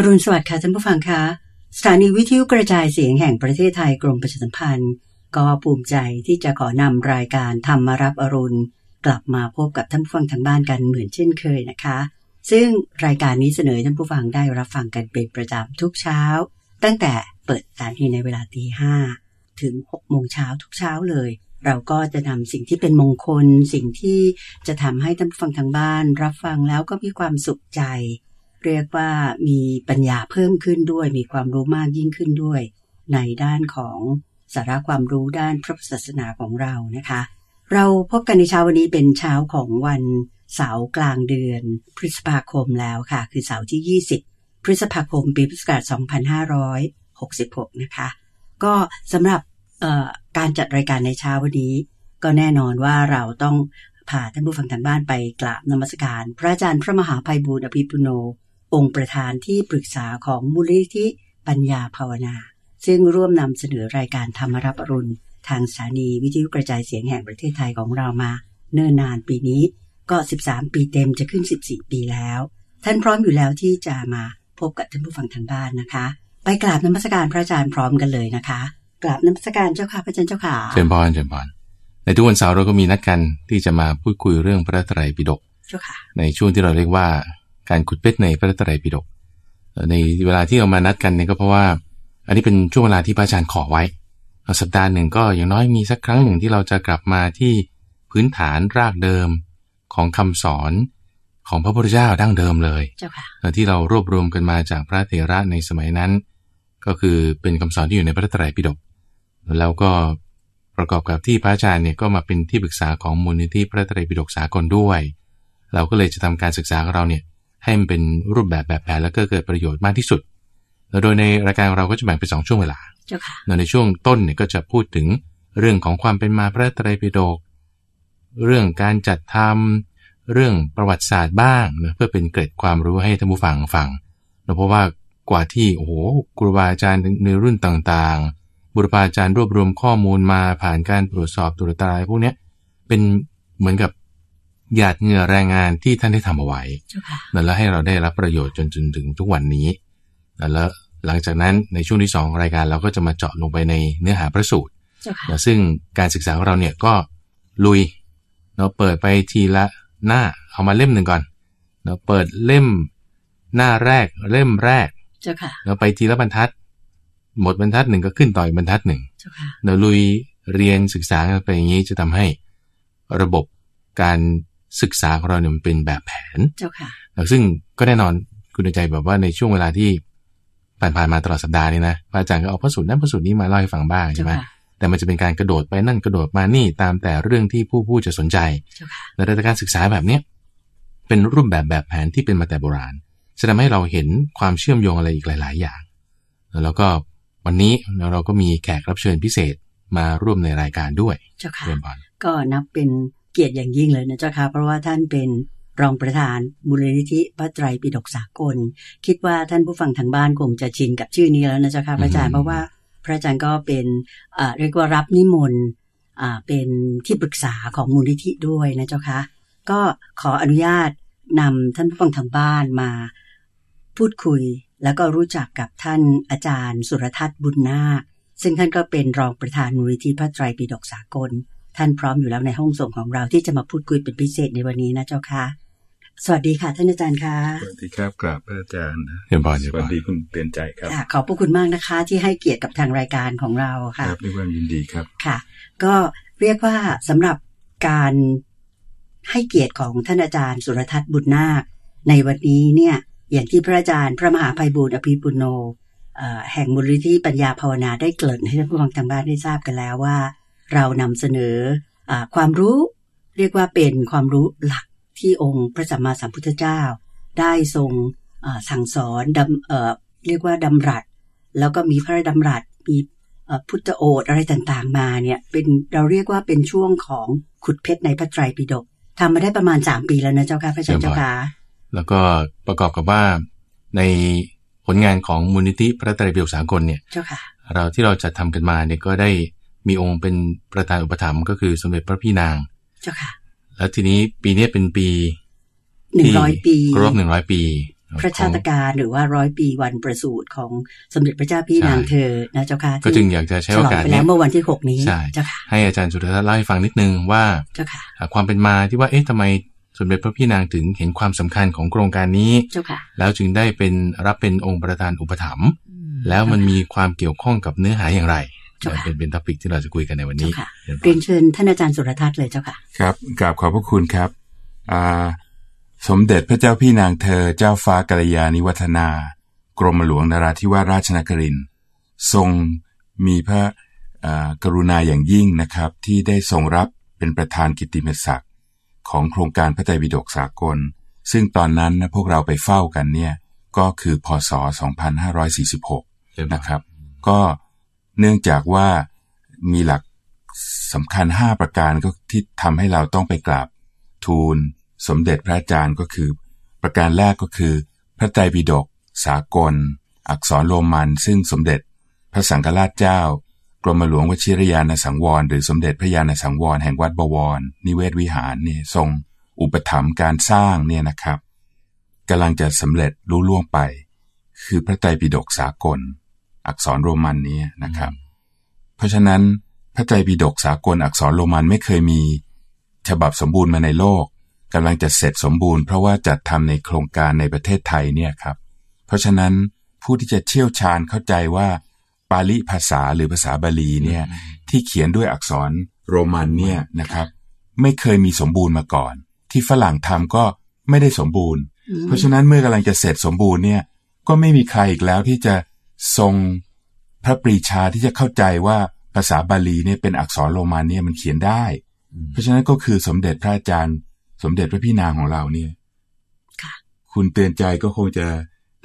อรุณสวัสดิ์ค่ะท่านผู้ฟังคะสถานีวิทยุกระจายเสียงแห่งประเทศไทยกรมประชาสัมพันธ์ ก็ภูมิใจที่จะขอนำรายการธรรมารับอรุณ กลับมาพบกับท่านผู้ฟังทางบ้านกันเหมือนเช่นเคยนะคะ ซึ่งรายการนี้เสนอท่านผู้ฟังได้รับฟังกันเป็นประจำทุกเช้า ตั้งแต่เปิดสถานีในเวลาตีห้าถึง6โมงเช้าทุกเช้าเลยเราก็จะนำสิ่งที่เป็นมงคล สิ่งที่จะทำให้ท่านผู้ฟังทางบ้าน รับฟังแล้วก็มีความสุขใจ เรียกว่ามีปัญญาเพิ่มขึ้นด้วย มีความรู้มากยิ่งขึ้นด้วย ในด้านของสาระความรู้ด้านพระพุทธศาสนาของเรานะคะ เราพบกันในเช้าวันนี้เป็นเช้าของวันเสาร์กลางเดือนพฤษภาคมแล้วค่ะ คือเสาร์ที่ 20 พฤษภาคมปีพุทธศักราช2566 นะคะ ก็สำหรับการจัดรายการในเช้าวันนี้ ก็แน่นอนว่าเราต้องพาท่านผู้ฟังทางบ้านไปกราบนมัสการ พระอาจารย์พระมหาภัยบูร์อภิปุโน องค์ประธานที่ปรึกษาของมูลนิธิปัญญาภาวนา ซึ่งร่วมนำเสนอรายการธรรมรับอรุณ ทางสถานีวิทยุกระจายเสียงแห่งประเทศไทยของเรามา เนิ่นนานปีนี้ก็ 13 ปีเต็มจะขึ้น 14 ปีแล้ว ท่านพร้อมอยู่แล้วที่จะมาพบกับท่านผู้ฟังทางบ้านนะคะ ไปกราบนมัสการพระอาจารย์พร้อมกันเลยนะคะกราบนมัสการเจ้าค่ะพระอาจารย์เจ้าค่ะเชิญพรเชิญพรในทุกวันเสาร์เราก็มีนัดกันที่จะมาพูดคุยเรื่องพระไตรปิฎกเจ้าค่ะในช่วงที่เราเรียกว่า การขุดเพชรในพระไตรปิฎกในเวลาที่เรามานัดกันเนี่ยก็เพราะว่า อันนี้เป็นช่วงเวลาที่พระอาจารย์ขอไว้สัปดาห์หนึ่งก็อย่างน้อยมีสักครั้งหนึ่งที่เราจะกลับมาที่พื้นฐานรากเดิมของคำสอนของพระพุทธเจ้าดั้งเดิมเลยเจ้าค่ะที่เรารวบรวมกันมาจากพระเถระในสมัยนั้น ก็คือเป็นคำสอนที่อยู่ในพระไตรปิฎกแล้วก็ประกอบกับที่พระอาจารย์เนี่ยก็มาเป็นที่ปรึกษาของมูลนิธิพระไตรปิฎกสากลด้วย เราก็เลยจะทำการศึกษาของเราเนี่ย ให้มันเป็นรูปแบบแบบแผนแล้วก็เกิดประโยชน์มากที่สุดแล้วโดยในรายการเราก็จะแบ่งเป็นสองช่วงเวลาเจ้าค่ะในช่วงต้นเนี่ยก็จะพูดถึงเรื่องของความเป็นมาพระไตรปิฎกเรื่องการจัดทำเรื่องประวัติศาสตร์บ้างนะเพื่อเป็นเกร็ดความรู้ให้ท่านผู้ฟังฟังเพราะว่ากว่าที่โอ้โหครูบาอาจารย์ในรุ่นต่างๆ บุรพาจารย์รวบรวมข้อมูลมาผ่านการตรวจสอบตรวจตาอะไรพวกนี้เป็นเหมือนกับ หยาดเหงื่อแรงงานที่ท่านได้ทำเอาไว้เจ้าค่ะแล้วให้เราได้รับประโยชน์จนจนถึงทุกวันนี้ แล้วหลังจากนั้นในช่วงที่สองรายการเราก็จะมาเจาะลงไปในเนื้อหาพระสูตรเจ้าค่ะนะซึ่งการศึกษาของเราเนี่ยก็ลุยเราเปิดไปทีละหน้าเอามาเล่มหนึ่งก่อนเราเปิดเล่มหน้าแรกเล่มแรกเจ้าค่ะเราไปทีละบรรทัด หมดบรรทัดหนึ่งก็ขึ้นต่ออีกบรรทัดหนึ่งเจ้าค่ะเราลุยเรียนศึกษากันไปอย่างนี้จะทำให้ระบบการ ศึกษาของเราเนี่ยมันเป็นแบบแผนเจ้าค่ะแล้วซึ่งก็แน่นอนคุณใจแบบว่าในช่วงเวลาที่ผ่านผ่านมาตลอดสัปดาห์นี้นะพระอาจารย์ก็เอาพระสูตรนั้นพระสูตรนี้มาเล่าให้ฟังบ้างเจ้าใช่ไหมค่ะแต่มันจะเป็นการกระโดดไปนั่นกระโดดมานี่ตามแต่เรื่องที่ผู้พูดจะสนใจเจ้าค่ะและในการศึกษาแบบเนี้ยเป็นรูปแบบแบบแผนที่เป็นมาแต่โบราณจะทำให้เราเห็นความเชื่อมโยงอะไรอีกหลาย ๆ อย่าง แล้วก็วันนี้เราก็มีแขกรับเชิญพิเศษมาร่วมในรายการด้วยเจ้าค่ะเรียนบอลก็นับเป็น เกียรติอย่างยิ่งเลยนะเจ้าค่ะเพราะว่าท่านเป็นรองประธานมูลนิธิพระไตรปิฎกสากล คิดว่าท่านผู้ฟังทางบ้านคงจะชินกับชื่อนี้แล้วนะเจ้าค่ะพระอาจารย์เพราะว่าพระอาจารย์ก็เป็นอ่าเรียกว่ารับนิมนต์อ่าเป็นที่ปรึกษาของมูลนิธิด้วยนะเจ้าค่ะก็ขออนุญาตนำท่านผู้ฟังทางบ้านมาพูดคุย แล้วก็รู้จักกับท่านอาจารย์ สุรทัศน์บุญนาคซึ่งท่านก็เป็นรองประธานมูลนิธิพระไตรปิฎกสากล ท่านพร้อมอยู่แล้วในห้องส่งของเราที่จะมาพูดคุยเป็นพิเศษในวันนี้นะเจ้าค่ะ สวัสดีค่ะท่านอาจารย์ค่ะ สวัสดีครับกราบพระอาจารย์นะเรียนบอลสเรียนบวัอสลดีคุณเปลี่ยนใจครับค่ะขอบพระคุณมากนะคะ ที่ให้เกียรติกับทางรายการของเราค่ะครับด้วยความยินดีครับค่ะ ก็เรียกว่าสำหรับการให้เกียรติของท่านอาจารย์ สุรทัศน์บุญนาค ในวันนี้เนี่ย อย่างที่พระอาจารย์พระมหาภัยบูร์อภิปุโนเอ่อแห่งมูลนิธิปัญญาภาวนาได้เกริ่นให้ท่านผู้ฟังทางบ้านได้ทราบกันแล้วว่า เรานำเสนออาความรู้ เรียกว่าเป็นความรู้หลักที่องค์พระสัมมาสัมพุทธเจ้า ได้ทรงอ่าสั่งสอนดำเอ่อเรียกว่าดำรัส แล้วก็มีพระราชดำรัสมีเอ่อพุทธโอษอะไรต่างๆ มาเนี่ยเป็นเราเรียกว่าเป็นช่วงของขุดเพชรในพระไตรปิฎกทำมาได้ประมาณสามปีแล้วนะเจ้าค่ะพระอาจารย์เจ้าค่ะแล้วก็ประกอบกับว่าในผลงานของมูลนิธิพระไตรปิฎกสากลเนี่ยเจ้าค่ะเราที่เราจัดทำกันมาเนี่ยก็ได้ มีองค์เป็นประธานอุปถัมภ์ก็คือสมเด็จพระพี่นาง เจ้าค่ะ แล้วทีนี้ปีนี้เป็นปีหนึ่งร้อยปีครบหนึ่งร้อยปี พระชาตการหรือว่าร้อยปีวันประสูติของสมเด็จพระเจ้าพี่นางเธอนะเจ้าค่ะ ก็จึงอยากจะใช้โอกาสฉลงไปเนี้แล้ยวเมื่อวันที่หกนี้ใช่เจ้าค่ะให้อาจารย์สุทัศน์เล่าให้ฟังนิดนึงว่าเจ้าค่ะอ่าความเป็นมาที่ว่าเอ๊ะทำไมสมเด็จพระพี่นางถึงเห็นความสำคัญของโครงการนี้เจ้าค่ะ แล้วจึงได้เป็นรับเป็นองค์ประธานอุปถัมภ์อืแล้วมันมีความเกี่ยวข้องกับเนื้อหาอย่างไร เจ้าค่ะเป็นเป็น topic ที่เราจะคุยกันในวันนี้เจ้าค่ะเรียนเชิญท่านอาจารย์สุรทัศน์เลยเจ้าค่ะ ครับกราบขอบพระคุณครับอ่าสมเด็จพระเจ้าพี่นางเธอเจ้าฟ้ากัลยาณิวัฒนา กรมหลวงนราธิวาสราชนครินทร์ทรงมีพระอ่ากรุณาอย่างยิ่งนะครับ ที่ได้ทรงรับเป็นประธานกิตติมศักดิ์ของโครงการพระไตรปิฎกสากล ซึ่งตอนนั้นนะพวกเราไปเฝ้ากันเนี่ยก็คือพศ 2546 นะครับ ก็ เนื่องจากว่ามีหลักสำคัญ 5 ประการก็ที่ทำให้เราต้องไปกราบทูล สมเด็จพระอาจารย์ก็คือ ประการแรกก็คือ พระไตรปิฎกสากล อักษรโรมันซึ่งสมเด็จ พระสังฆราชเจ้า กรมหลวงวชิรยานสังวร หรือสมเด็จพระยาณสังวร แห่งวัดบวร นิเวศวิหารเนี่ยทรงอุปถัมภ์การสร้างเนี่ยนะครับกำลังจะสำเร็จรู้ล่วงไป คือพระไตรปิฎกสากล อักษรโรมันนี้นะครับ เพราะฉะนั้นพระไตรปิฎกสากลอักษรโรมันไม่เคยมีฉบับสมบูรณ์มาในโลกกำลังจะเสร็จสมบูรณ์เพราะว่าจัดทำในโครงการในประเทศไทยเนี่ยครับ เพราะฉะนั้นผู้ที่จะเชี่ยวชาญเข้าใจว่าปาลิภาษาหรือภาษาบาลีเนี่ยที่เขียนด้วยอักษรโรมันเนี่ยนะครับ ไม่เคยมีสมบูรณ์มาก่อน ที่ฝรั่งทำก็ไม่ได้สมบูรณ์ เพราะฉะนั้นเมื่อกำลังจะเสร็จสมบูรณ์เนี่ยก็ไม่มีใครอีกแล้วที่จะ ทรงพระปรีชาที่จะเข้าใจว่าภาษาบาลีเนี่ยเป็นอักษรโรมันเนี่ยมันเขียนได้ เพราะฉะนั้นก็คือสมเด็จพระอาจารย์ สมเด็จพระพี่นางของเราเนี่ยค่ะคุณเตือนใจก็คงจะ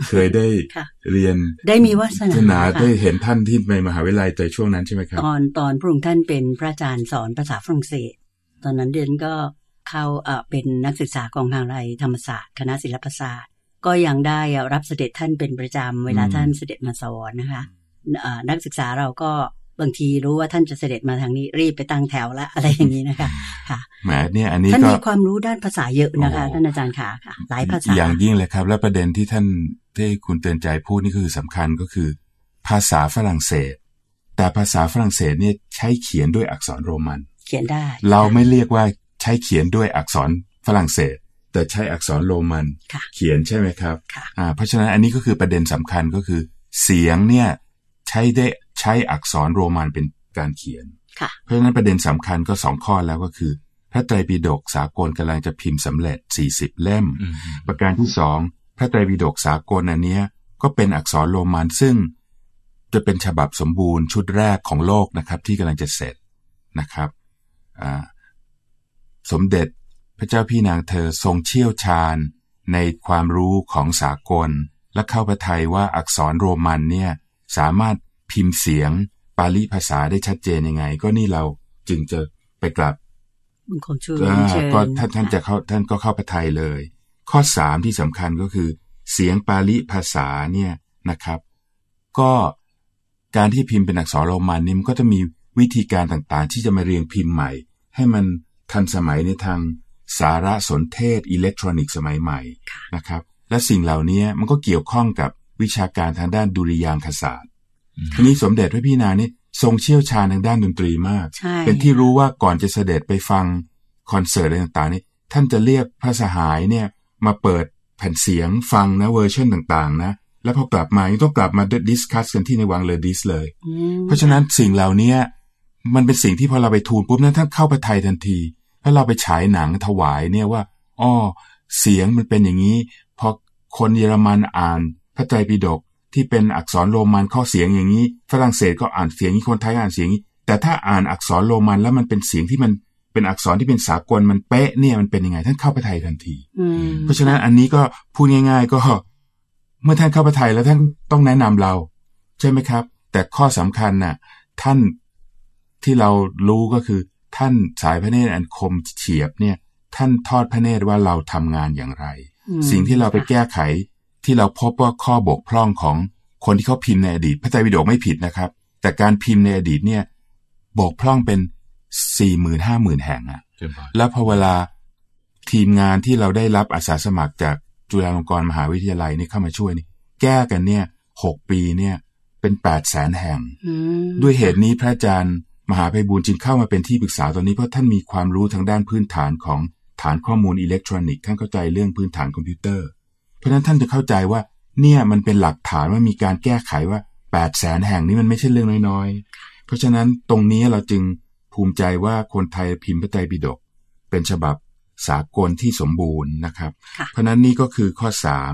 เคยได้ค่ะเรียนได้มีวาสนานาค่ะได้เห็นท่านที่ในมหาวิทยาลัยแต่ช่วงนั้นใช่ไหมครับ ตอนตอนพระองค์ท่านเป็นพระอาจารย์สอนภาษาฝรั่งเศส ตอนนั้นเดนก็เข้าเอ่อเป็นนักศึกษาของมหาวิทยาลัยธรรมศาสตร์ คณะศิลปศาสตร์ ก็ยังได้รับเสด็จท่านเป็นประจำเวลาอืมท่านเสด็จมาสอนนะคะเอ่อนักศึกษาเราก็บางทีรู้ว่าท่านจะเสด็จมาทางนี้รีบไปตั้งแถวละอะไรอย่างนี้นะคะค่ะแหมเนี่ยอันนี้ท่านก็มีความรู้ด้านภาษาเยอะนะคะโอ้ท่านอาจารย์ค่ะค่ะ หลายภาษาอย่างยิ่งเลยครับ และประเด็นที่ท่านที่คุณเตือนใจพูดนี่คือสำคัญก็คือ ภาษาฝรั่งเศส แต่ภาษาฝรั่งเศสเนี่ยใช้เขียนด้วยอักษรโรมัน เขียนได้ เราไม่เรียกว่าใช้เขียนด้วยอักษรฝรั่งเศส แต่ใช้อักษรโรมันค่ะเขียนใช่ไหมครับค่ะอ่าเพราะฉะนั้นอันนี้ก็คือประเด็นสำคัญก็คือ เสียงเนี่ยใช้ได้ใช้อักษรโรมันเป็นการเขียนค่ะเพราะฉะนั้นประเด็นสำคัญก็สองข้อแล้วก็คือ พระไตรปิฎกสากลกำลังจะพิมพ์สำเร็จ 40 เล่มอืมประการที่สองพระไตรปิฎกสากลอันเนี้ยก็เป็นอักษรโรมันซึ่งจะเป็นฉบับสมบูรณ์ชุดแรกของโลกนะครับ ที่กำลังจะเสร็จนะครับอ่าสมเด็จ พระเจ้าพี่นางเธอทรงเชี่ยวชาญ ในความรู้ของสากล และเข้าประทัยว่าอักษรโรมันเนี่ยสามารถพิมพ์เสียงปาลีภาษาได้ชัดเจนยังไง ก็นี่เราจึงจะไปกลับบุญคงชูอ่าเชิญก็ท่านท่านจะเข้าท่านก็เข้าพระทัยเลย ข้อสามที่สำคัญก็คือ เสียงปาลิภาษาเนี่ยนะครับ ก็การที่พิมพ์เป็นอักษรโรมันนี่มันก็จะมีวิธีการต่างๆ ที่จะมาเรียงพิมพ์ใหม่ ให้มันทันสมัยในทาง สารสนเทศอิเล็กทรอนิกส์สมัยใหม่นะครับ และสิ่งเหล่านี้มันก็เกี่ยวข้องกับวิชาการทางด้านดุริยางคศาสตร์ทีนี้สมเด็จพระพี่นางนี่ทรงเชี่ยวชาญทางด้านดนตรีมากใช่เป็นที่รู้ว่าก่อนจะเสด็จไปฟังคอนเสิร์ตอะไรต่างๆนี่ท่านจะเรียกพระสหายเนี่ยมาเปิดแผ่นเสียงฟังนะเวอร์ชันต่างๆนะ แล้วพอกลับมายังต้องกลับมา discuss กันที่ในวังเลอดิสเลยอืมเพราะฉะนั้นสิ่งเหล่านี้มันเป็นสิ่งที่พอเราไปทูลปุ๊บนั้นท่านเข้าพระทัยทันที แล้วเราไปฉายหนังถวายเนี่ยว่าอ้อเสียงมันเป็นอย่างนี้พอคนเยอรมันอ่านพระไตรปิฎกที่เป็นอักษรโรมันข้อเสียงอย่างนี้ ฝรั่งเศสก็อ่านเสียงนี้คนไทยอ่านเสียงนี้ แต่ถ้าอ่านอักษรโรมันแล้วมันเป็นเสียงที่มันเป็นอักษรที่เป็นสากลมันเป๊ะเนี่ยมันเป็นยังไงท่านเข้าประทัยทันทีอืมเพราะฉะนั้นอันนี้ก็พูดง่าย ๆ ก็ เมื่อท่านเข้าประทัยแล้วท่านต้องแนะนำเรา ใช่ไหมครับ แต่ข้อสำคัญน่ะ ท่านที่เรารู้ก็คือ ท่านสายพระเนตรอันคมเฉียบเนี่ย ท่านทอดพระเนตรว่าเราทำงานอย่างไรอืมสิ่งที่เราไปแก้ไขที่เราพบว่าข้อบกพร่องของคนที่เขาพิมพ์ในอดีต พระไตรปิฎกไม่ผิดนะครับ แต่การพิมพ์ในอดีตเนี่ยบกพร่องเป็นสี่หมื่นห้าหมื่นแห่งอะเจริญพรแล้วพอเวลาทีมงานที่เราได้รับอาสาสมัครจากจุฬาลงกรณ์มหาวิทยาลัยนี่เข้ามาช่วยนี่แก้กันเนี่ยหกปีเนี่ยเป็นแปดแสนแห่งอืมด้วยเหตุนี้พระอาจารย์ มหาไพบูลย์จึงเข้ามาเป็นที่ปรึกษาตอนนี้เพราะท่านมีความรู้ทางด้านพื้นฐานของฐานข้อมูลอิเล็กทรอนิกส์ท่านเข้าใจเรื่องพื้นฐานคอมพิวเตอร์ เพราะฉะนั้นท่านจะเข้าใจว่าเนี่ยมันเป็นหลักฐานว่ามีการแก้ไขว่า8 0 0แสนแห่งนี้มันไม่ใช่เรื่องน้อยๆ เพราะฉะนั้นตรงนี้เราจึงภูมิใจว่าคนไทยพิมพ์พระไตรปิฎกเป็นฉบับสากลที่สมบูรณ์นะครับค่ะเพราะฉะนั้นนี่ก็คือข้อสาม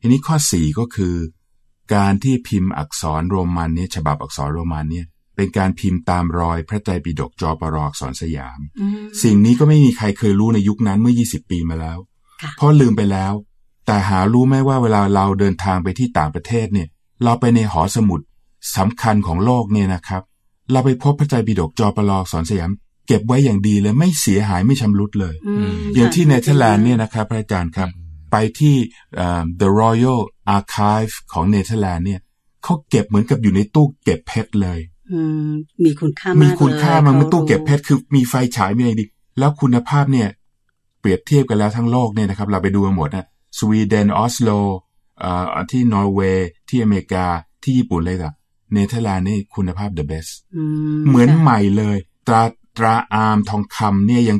ทีนี้ข้อสี่ก็คือ การที่พิมพ์อักษรโรมันเนี่ยฉบับอักษรโรมันเนี่ย เป็นการพิมพ์ตามรอยพระไตรปิฎกจอปรออักษรสยามอืมสิ่งนี้ก็ไม่มีใครเคยรู้ในยุคนั้นเมื่อ 20 ปีมาแล้วค่ะเพราะลืมไปแล้ว แต่หารู้ไหมว่าเวลาเราเดินทางไปที่ต่างประเทศเนี่ย เราไปในหอสมุดสำคัญของโลกเนี่ยนะครับ เราไปพบพระไตรปิฎกจอปรออักษรสยาม เก็บไว้อย่างดีเลยไม่เสียหายไม่ชำรุดเลยอืมอย่างที่ค่ะเนเธอร์แลนด์เนี่ยนะครับพระอาจารย์ครับ ไปที่เอ่อ The Royal Archive ของเนเธอร์แลนด์เนี่ยเขาเก็บเหมือนกับอยู่ในตู้เก็บเพชรเลยอื มมีคุณค่ามากมีคุณค่าเลยมันเป็นขาตู้เก็บเพชรคือมีไฟฉายมีอะไรดี แล้วคุณภาพเนี่ย เปรียบเทียบกันแล้วทั้งโลกเนี่ยนะครับ เราไปดูมาหมดนะสวีเดนออสโลเอ่อที่นอร์เวย์ที่อเมริกาที่ญี่ปุ่นเลยล่ะเนเธอร์แลนด์นี่คุณภาพ the best อืมเหมือนค่ะใหม่เลย ตราตราอาร์มทองคำเนี่ยยัง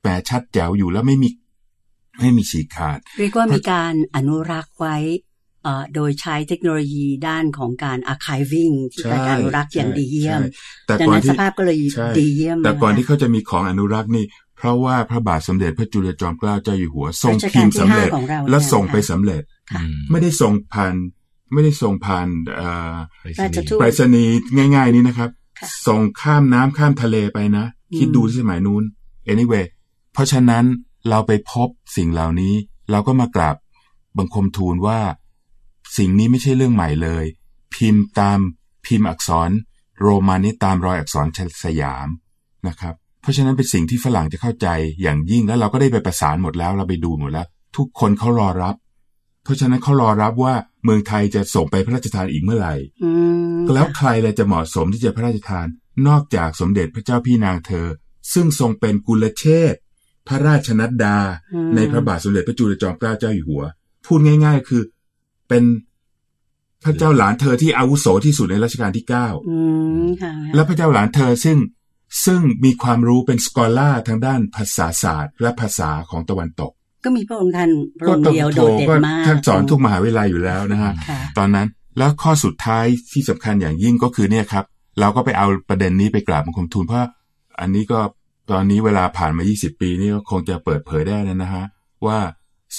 แปรชัดแจ๋วอยู่แล้วไม่มี ไม่มีฉีกขาด เรียกว่ามีการอนุรักษ์ไว้เอ่อ โดยใช้เทคโนโลยีด้านของการ archiving ที่ใช่การอนุรักษ์อย่างดีเยี่ยมใช่แต่ดังก่อนนั้นสที่ภาพก็เลยใช่ดีเยี่ยม แต่ก่อนนะคะที่เขาจะมีของอนุรักษ์นี่เพราะว่าพระบาทสมเด็จพระจุลจอมเกล้าเจ้าอยู่หัวทรงรัชพิกามลพ์ที่สำเร็จห้าของเราแล้วเนี่ยส่งไปค่ะสำเร็จค่ะอืมไม่ได้ส่งผ่านไม่ได้ส่งผ่านเอ่อราชทูตไปรษณีย์ง่าย ๆ นี้นะครับค่ะส่งข้ามน้ำข้ามทะเลไปนะอืมคิดดูที่สมัยนู้น anyway เพราะฉะนั้นเราไปพบสิ่งเหล่านี้ เราก็มากราบบังคมทูลว่า สิ่งนี้ไม่ใช่เรื่องใหม่เลย พิมพ์ตามพิมพ์อักษร โรมันนี้ตามรอยอักษรสยามนะครับ เพราะฉะนั้นเป็นสิ่งที่ฝรั่งจะเข้าใจอย่างยิ่งแล้วเราก็ได้ไปประสานหมดแล้วเราไปดูหมดแล้ว ทุกคนเขารอรับ เพราะฉะนั้นเขารอรับว่าเมืองไทยจะส่งไปพระราชทานอีกเมื่อไหร่อืมแล้วใครเลยจะเหมาะสมที่จะพระราชทาน นอกจากสมเด็จพระเจ้าพี่นางเธอ ซึ่งทรงเป็นกุลเชษฐ์พระราชนัดดาอืมในพระบาทสมเด็จพระจุลจอมเกล้าเจ้าอยู่หัว พูดง่าย ๆ คือ เป็นพระเจ้าหลานเธอที่อาวุโสที่สุดในรัชกาลที่เก้าอืมค่ะและพระเจ้าหลานเธอซึ่งซึ่งมีความรู้เป็นสกอล่าทางด้านภาษาศาสตร์ และภาษาของตะวันตก ก็มีพระองค์ท่านพระองค์เดียวโดดเด่นก็มากท่านสอนทุกมหาวิทยาลัยอยู่แล้วนะฮะค่ะตอนนั้นแล้วข้อสุดท้ายที่สำคัญอย่างยิ่งก็คือเนี่ยครับ เราก็ไปเอาประเด็นนี้ไปกราบบังคมทูลเพราะอันนี้ก็ตอนนี้เวลาผ่านมา 20 ปีนี่ก็คงจะเปิดเผยได้แล้วนะฮะว่า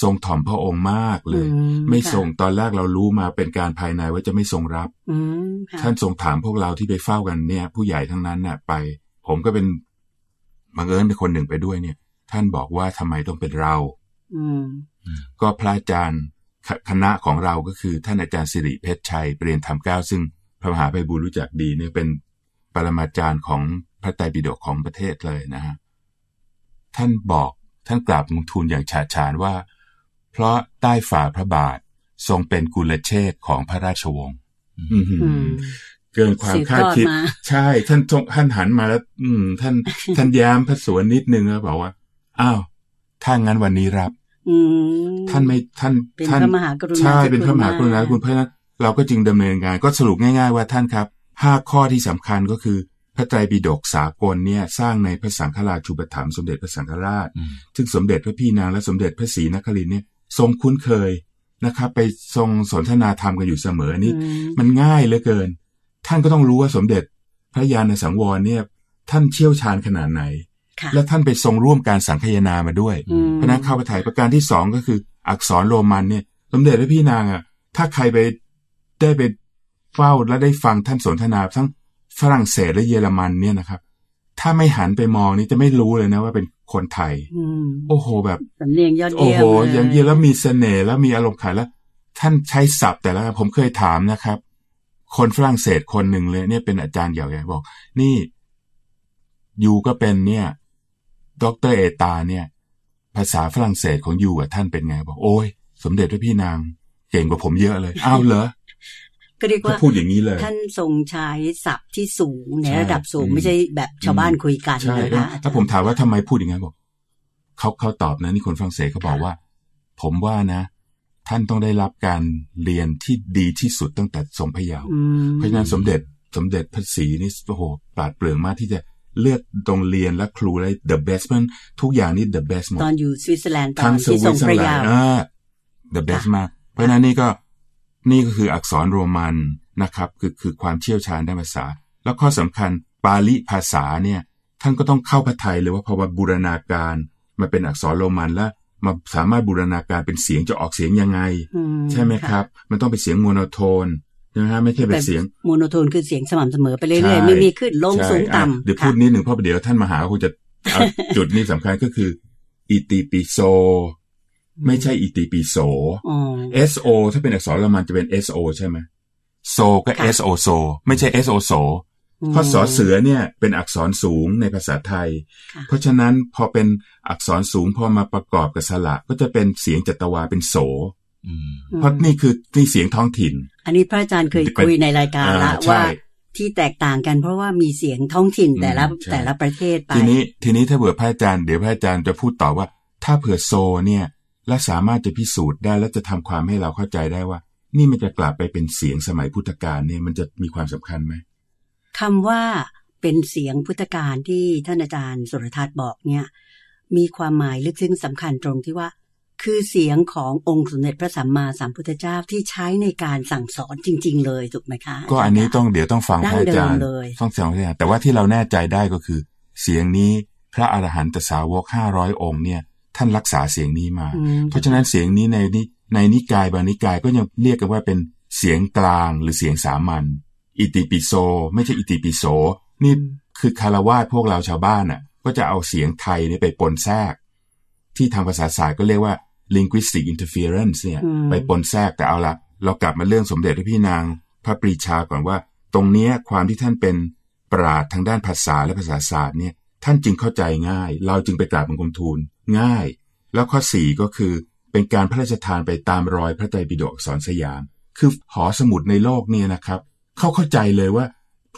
ทรงถ่อมพระองค์มากเลยอืมไม่ค่ะทรงตอนแรกเรารู้มาเป็นการภายในว่าจะไม่ทรงรับอืมค่ะท่านทรงถามพวกเราที่ไปเฝ้ากันเนี่ย ผู้ใหญ่ทั้งนั้นน่ะ ไป ผมก็เป็นบังเอิญเป็นคนหนึ่งไปด้วยเนี่ย ท่านบอกว่าทำไมต้องเป็นเราอืมก็พระอาจารย์คคณะของเราก็คือ ท่านอาจารย์สิริเพชรชัยเปรียนธรรมเก้าซึ่งพระมหาไพบูลย์รู้จักดีเนี่ยเป็นปรมาจารย์ของพระไตรปิฎกของประเทศเลยนะฮะท่านบอกท่านกราบลงทูลอย่างฉาดฉานว่า เพราะใต้ฝ่าพระบาททรงเป็นกุลเชษฐ์ของพระราชวงศ์อื้อหืออืมเกินความสืบคาดทอดคิดมาใช่ ท่านทรงท่านหันมาแล้ว อืม ท่านท่านแย้มพระสวนนิดนึงแล้วบอกว่า อ้าวถ้างั้นวันนี้รับอืมท่านไม่ท่านเป็นท่านพระมหากรุณาใช่ธิคุณเป็นพระมหากรุณาธิคุณเพราะฉะนั้นเราก็จึงดำเนินการก็สรุปง่าย ๆ ว่าท่านครับห้าข้อที่สำคัญก็คือ พระไตรปิฎกสากลเนี่ย สร้างในพระสังฆราชูปถัมภ์สมเด็จพระสังฆราชอืมซึ่งสมเด็จพระพี่นางและสมเด็จพระศรีนครินทร์เนี่ย ทรงคุ้นเคยนะครับ ไปทรงสนทนาธรรมกันอยู่เสมอนี่อืมมันง่ายเหลือเกิน ท่านก็ต้องรู้ว่าสมเด็จพระยาณสังวรเนี่ย ท่านเชี่ยวชาญขนาดไหนค่ะและท่านไปทรงร่วมการสังคายนามาด้วยอืมเพราะฉะนั้นเข้าไปถ่ายประการที่สองก็คือ อักษรโรมันเนี่ย สมเด็จพระพี่นางอะถ้าใครไปได้ไปเฝ้าและได้ฟังท่านสนทนาทั้งฝรั่งเศสและเยอรมันเนี่ยนะครับ ถ้าไม่หันไปมองนี่จะไม่รู้เลยนะว่าเป็น คนไทยอืมโอ้โห แบบสำเนียงยอดโอ้เยี่ยมโหเลอย่างนี้แล้วมีเสน่ห์แล้วมีอารมณ์ขันแล้ว ท่านใช้ศัพท์แต่ละผมเคยถามนะครับ คนฝรั่งเศสคนหนึ่งเลย เนี่ยเป็นอาจารย์ใหญ่ๆบอก นี่ you ก็เป็นเนี่ย docteur d'État เนี่ย ภาษาฝรั่งเศสของ you อะท่านเป็นไงบอกโอ้ย สมเด็จพระพี่นาง เก่งกว่าผมเยอะเลย อ้าวเหรอ ก็เรียกเขาว่าพูดอย่างนี้เลยท่านทรงใช้ศัพท์ที่สูงในใช่ระดับสูงอืมไม่ใช่แบบชาวบ้านคุยกันใช่นะคะอาจารถ้าย์ผมถามว่าทำไมพูดอย่างนั้นบอกเขาเขาตอบนะนี่คนฝรั่งเศสเขาบอกว่า ผมว่านะ ท่านต้องได้รับการเรียนที่ดีที่สุดตั้งแต่ทรงพระเยาว์อืมเพราะฉะนั้นสมเด็จสมเด็จพระศรีนี่โอ้โหปราดเปรื่องมากที่จะเลือกโรงเรียนและครูได้ the best มันทุกอย่างนี่ the best หมดตอนอยู่สวิตเซอร์แลนด์ตอทั้นงสที่วิทรตงเซอพระร์แลยานวด์อ่า the best มาก เพราะฉะนั้นนี่ก็ นี่ก็คืออักษรโรมันนะครับคือคือความเชี่ยวชาญด้านภาษา แล้วข้อสำคัญปาลิภาษาเนี่ยท่านก็ต้องเข้าพระไทยเลยว่าพอมาบูรณาการมาเป็นอักษรโรมันแล้วมาสามารถบูรณาการเป็นเสียงจะออกเสียงยังไงอืใช่ไหมครับ มันต้องเป็นเสียง monotone ใช่ไหมฮะไม่ใช่เป็นเสียง monotone คือเสียงสม่ำเสมอไปเรื่ใช่อยๆไม่มีขึ้นลงใช่สูงอะต่ำเดี๋ยวค่ะพูดนิดหนึ่งเพราะเดี๋ยวท่านมาหาคงจะเอาจุดนี้สำคัญก็คือ อิติปิโซ ไม่ใช่อิติปิโสอ๋อ SO ถ้าเป็นอักษรโรมันจะเป็น SO ใช่ไหมโซก็ค่ะ SO โซ ไม่ใช่ SO โสเพราะสอเสือเนี่ยเป็นอักษรสูงในภาษาไทยค่ะเพราะฉะนั้นพอเป็นอักษรสูงพอมาประกอบกับสระก็จะเป็นเสียงจัตวาเป็นโสอืมเพราะนี่คือนี่เสียงท้องถิ่น อันนี้พระอาจารย์เคยเป็นคุยในรายการละอ่าใช่ว่าที่แตกต่างกันเพราะว่ามีเสียงท้องถิ่นอืมแต่ละใช่แต่ละประเทศไป ทีนี้ทีนี้ถ้าเผื่อพระอาจารย์เดี๋ยวพระอาจารย์จะพูดต่อว่า ถ้าเผื่อโซเนี่ย และสามารถจะพิสูจน์ได้และจะทำความให้เราเข้าใจได้ว่า นี่มันจะกลับไปเป็นเสียงสมัยพุทธกาลเนี่ยมันจะมีความสำคัญไหมคำว่าเป็นเสียงพุทธการที่ท่านอาจารย์สุรทัศน์บอกเนี่ย มีความหมายลึกซึ้งสำคัญตรงที่ว่า คือเสียงขององค์สมเด็จพระสัมมาสัมพุทธเจ้าที่ใช้ในการสั่งสอนจริง ๆ เลยถูกไหมคะ ก็อันนี้ต้องเดี๋ยวต้องฟังดั้พงระอาจารย์เดิมเลยต้องฟังพระอาจารย์แต่ว่าที่เราแน่ใจได้ก็คือ เสียงนี้พระอรหันตสาวกห้าร้อยองค์เนี่ย ท่านรักษาเสียงนี้มาอืมเพราะฉะนั้นเสียงนี้ในนิในนิกายบางนิกายก็ยังเรียกกันว่าเป็นเสียงกลางหรือเสียงสามัญอิติปิโสไม่ใช่อิติปิโสนี่คือคารวาสพวกเราชาวบ้านน่ะ ก็จะเอาเสียงไทยนี่ไปปนแทรก ที่ทางภาษาศาสตร์ก็เรียกว่า linguistic interference เนี่ยอืมไปปนแทรกแต่เอาละเรากลับมาเรื่องสมเด็จพระพี่นาง พระปรีชาก่อนว่า ตรงเนี้ยความที่ท่านเป็นปราดทางด้านภาษาและภาษาศาสตร์เนี่ยท่านจึงเข้าใจง่าย เราจึงไปกราบบังคมทูล ง่าย แล้วข้อสี่ก็คือ เป็นการพระราชทานไปตามรอยพระไตรปิฎกอักษรสยาม คือหอสมุดในโลกเนี่ยนะครับ เขาเข้าใจเลยว่า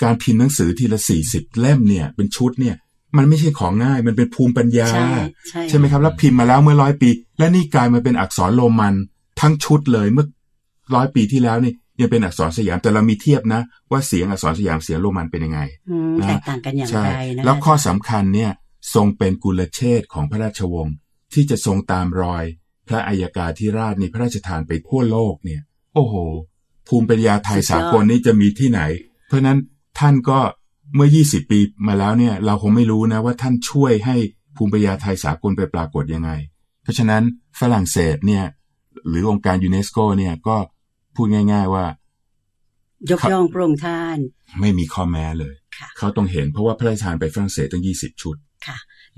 การพิมพ์หนังสือทีละสี่สิบเล่มเนี่ยเป็นชุดเนี่ยมันไม่ใช่ของง่ายมันเป็นภูมิปัญญา ใช่ใช่ใช่ไหมครับ แล้วพิมพ์มาแล้วเมื่อร้อยปี และนี่กลายมาเป็นอักษรโรมันทั้งชุดเลยเมื่อร้อยปีที่แล้วนี่ยังเป็นอักษรสยามแต่เรามีเทียบนะ ว่าเสียงอักษรสยามเสียงโรมันเป็นยังไงอืมนะแตกต่างกันอย่างใช่ไรนะแล้วข้อสำคัญเนี่ย ทรงเป็นกุลเชษฐ์ของพระราชวงศ์ที่จะทรงตามรอย พระอัยกาธิราชในพระราชทานไปทั่วโลกเนี่ย โอ้โห ภูมิปัญญาไทยสากลนี่จะมีที่ไหน เพราะฉะนั้นท่านก็เมื่อ 20 ปีมาแล้วเนี่ย เราคงไม่รู้นะว่าท่านช่วยให้ภูมิปัญญาไทยสากลไปปรากฏยังไง เพราะฉะนั้นฝรั่งเศสเนี่ย หรือองค์การยูเนสโกเนี่ยก็พูดง่าย ๆว่า ยกย่องพระองค์ท่าน ไม่มีข้อแม้เลยค่ะเขาต้องเห็นเพราะว่าพระราชทานไปฝรั่งเศสตั้ง 20 ชุดค่ะ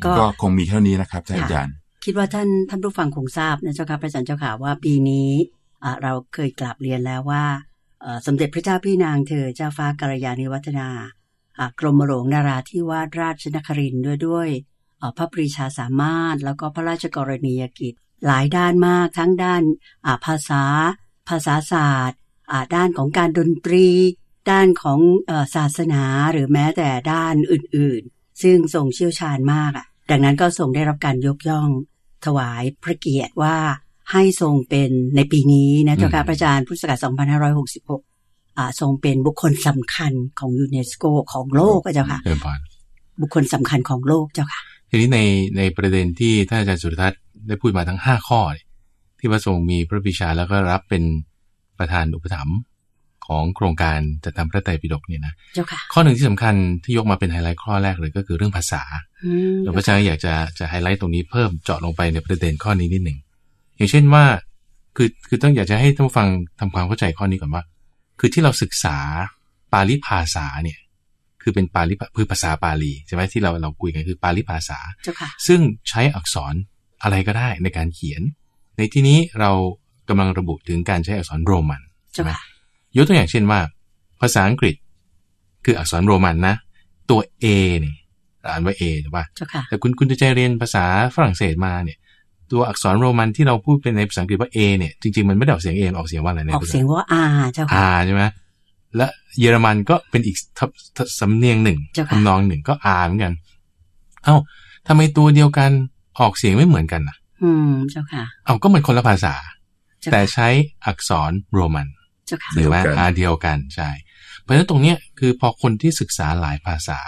ก็ก็คงมีเท่านี้นะครับท่านอาจารย์ คิดว่าท่านท่านผู้ฟังคงทราบนะเจ้าค่ะพระอาจารย์เจ้าค่ะว่าปีนี้อ่าเราเคยกลับเรียนแล้วว่าเอ่อสมเด็จพระเจ้าพี่นางเธอเจ้าฟ้ากัลยาณิวัฒนาอ่ากรมหลวงนาราธิวาสราชนครินทร์ด้วยด้วยเอ่อพระปรีชาสามารถ แล้วก็พระราชกรณียกิจ หลายด้านมากทั้งด้านอ่าภาษา ภาษาศาสตร์อ่าด้านของการดนตรี ด้านของเออศาสนาหรือแม้แต่ด้านอื่นๆ ซึ่งทรงเชี่ยวชาญมากอะ ดังนั้นก็ทรงได้รับการยกย่องถวายพระเกียรติว่าให้ทรงเป็นในปีนี้นะเจ้าค่ะอืมพระอาจารย์พุทธศักราช2566อ่าทรงเป็นบุคคลสำคัญของยูเนสโกของโลกอะเจ้าค่ะเริ่มพรบุคคลสำคัญของโลกเจ้าค่ะ ทีนี้ในในประเด็นที่ท่านอาจารย์สุรทัศน์ได้พูดมาทั้งห้าข้อเนี่ยที่พระทรงมีพระบิชาแล้วก็รับเป็นประธานอุปถัมภ์ของโครงการจัดทำพระไตรปิฎกเนี่ยนะเจ้าค่ะข้อหนึ่งที่สำคัญที่ยกมาเป็นไฮไลท์ข้อแรกเลยก็คือเรื่องภาษา อืมแล้วพระอาจารย์อยากจะจะไฮไลท์ตรงนี้เพิ่มเจาะลงไปในประเด็นข้อนี้นิดหนึ่งอย่างเช่นว่าคือคือต้องอยากจะให้ท่านผู้ฟังทำความเข้าใจข้อนี้ก่อนว่า คือที่เราศึกษาปาลิภาษาเนี่ยคือเป็นปาลิคือภาษาปาลีใช่ไหมที่เราเราคุยกันคือปาลิภาษาเจ้าค่ะซึ่งใช้อักษรอะไรก็ได้ในการเขียน ในที่นี้เรากำลังระบุถึงการใช้อักษรโรมันเจ้าค่ะยกตัวอย่างเช่นว่า ภาษาอังกฤษ คืออักษรโรมันนะ ตัว A เนี่ย อ่านว่า A ถูกป่ะเจ้าค่ะแต่คุณคุณจะใจเรียนภาษาฝรั่งเศสมาเนี่ย ตัวอักษรโรมันที่เราพูดเป็นในภาษาอังกฤษว่า A เนี่ยจริงๆมันไม่ได้ออกเสียง A มันออกเสียงว่าอะไรในออกภาษาเสียงว่าอาเจ้าค่ะอาใช่ไหมและเยอรมันก็เป็นอีกทับทับสำเนียงหนึ่งเจ้าค่ะทำนองหนึ่งก็อาเหมือนกัน เอ้าทำไมตัวเดียวกันออกเสียงไม่เหมือนกันนะอืมเจ้าค่ะ เอาก็มันคนละภาษาเจ้าแต่ค่ะใช้อักษรโรมันเจ้าค่ะหรือว่าเดียวกันอาเดียวกันใช่เพราะฉะนั้นตรงเนี้ยคือพอคนที่ศึกษาหลายภาษา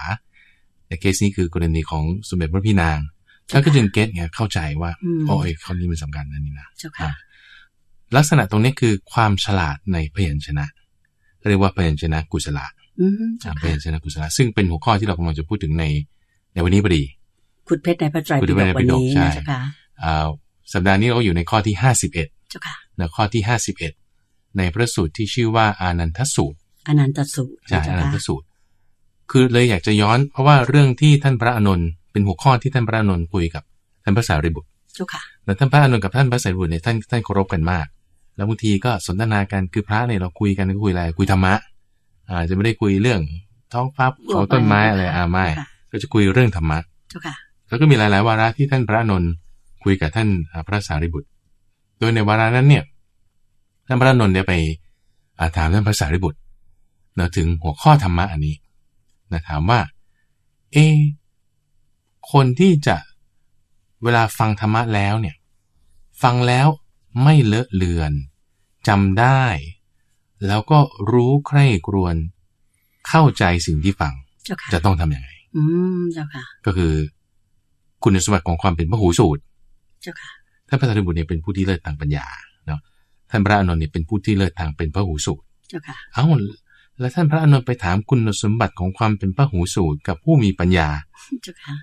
ในเคสนี้คือกรณีของสมเด็จพระพี่นางท่านก็จึงเก็ตไงเข้าใจว่าอืมโอ้ยข้อนี้มันสำคัญนะนี่นะเจ้าค่ะลักษณะตรงนี้คือความฉลาดในพยัญชนะเรียกว่าพยัญชนะกุศลอืมเจ้าอ่าพค่ะยัญชนะกุศลซึ่งเป็นหัวข้อที่เรากำลังจะพูดถึงในในวันนี้พอดีขุดเพชรในพระไตรขุดปิเพฎชรในกพระไตรปิฎกวันนี้ใช่นะเจ้าค่ะอ่าสัปดาห์นี้เราอยู่ในข้อที่ห้าสิบเอ็ดเจ้าค่ะนะข้อที่ห้าสิบเอ็ดในพระสูตรที่ชื่อว่าอานันทสูตรอนันตสูตรใช่เจ้าอานันค่ะทสูตร คือเลยอยากจะย้อน เพราะว่าเรื่องที่ท่านพระอานนท์เป็นหัวข้อที่ท่านพระอานนท์คุยกับท่านพระสารีบุตรเจ้าค่ะแล้วท่านพระอานนท์กับท่านพระสารีบุตรเนี่ยท่านท่านเคารพกันมาก แล้วบางทีก็สนทนากันคือพระเนี่ยเราคุยกันก็คุยอะไรคุยธรรมะอาจจะไม่ได้คุยเรื่องท้องฟ้าภูเขาต้นไม้อะไรอ่าไม่ค่ะก็จะคุยเรื่องธรรมะเจ้าค่ะแล้วก็มีหลาย ๆ วาระที่ท่านพระอานนท์คุยกับท่านอ่าพระสารีบุตร โดยในวาระนั้นเนี่ยท่านพระอานนท์เนี่ยไปอ่าถามท่านพระสารีบุตรเนะถึงหัวข้อธรรมะอันนี้ นะถามว่า เอะคนที่จะเวลาฟังธรรมะแล้วเนี่ย ฟังแล้วไม่เลอะเลือนจำได้ แล้วก็รู้ใคร่ครวญเข้าใจสิ่งที่ฟังเจ้าค่ะจะต้องทำยังไง อืมเจ้าค่ะ ก็คือ คุณสมบัติของความเป็นพหูสูตร เจ้าค่ะท่านพระสารีบุตรเนี่ยเป็นผู้ที่เลิศทางปัญญาเนาะท่านพระอานนท์เนี่ยเป็นผู้ที่เลิศทางเป็นพหูสูตร เจ้าค่ะ เอ้า แล้วท่านพระอานนท์ไปถามคุณสมบัติของความเป็นพหูสูตรกับผู้มีปัญญาเจ้าค่ะ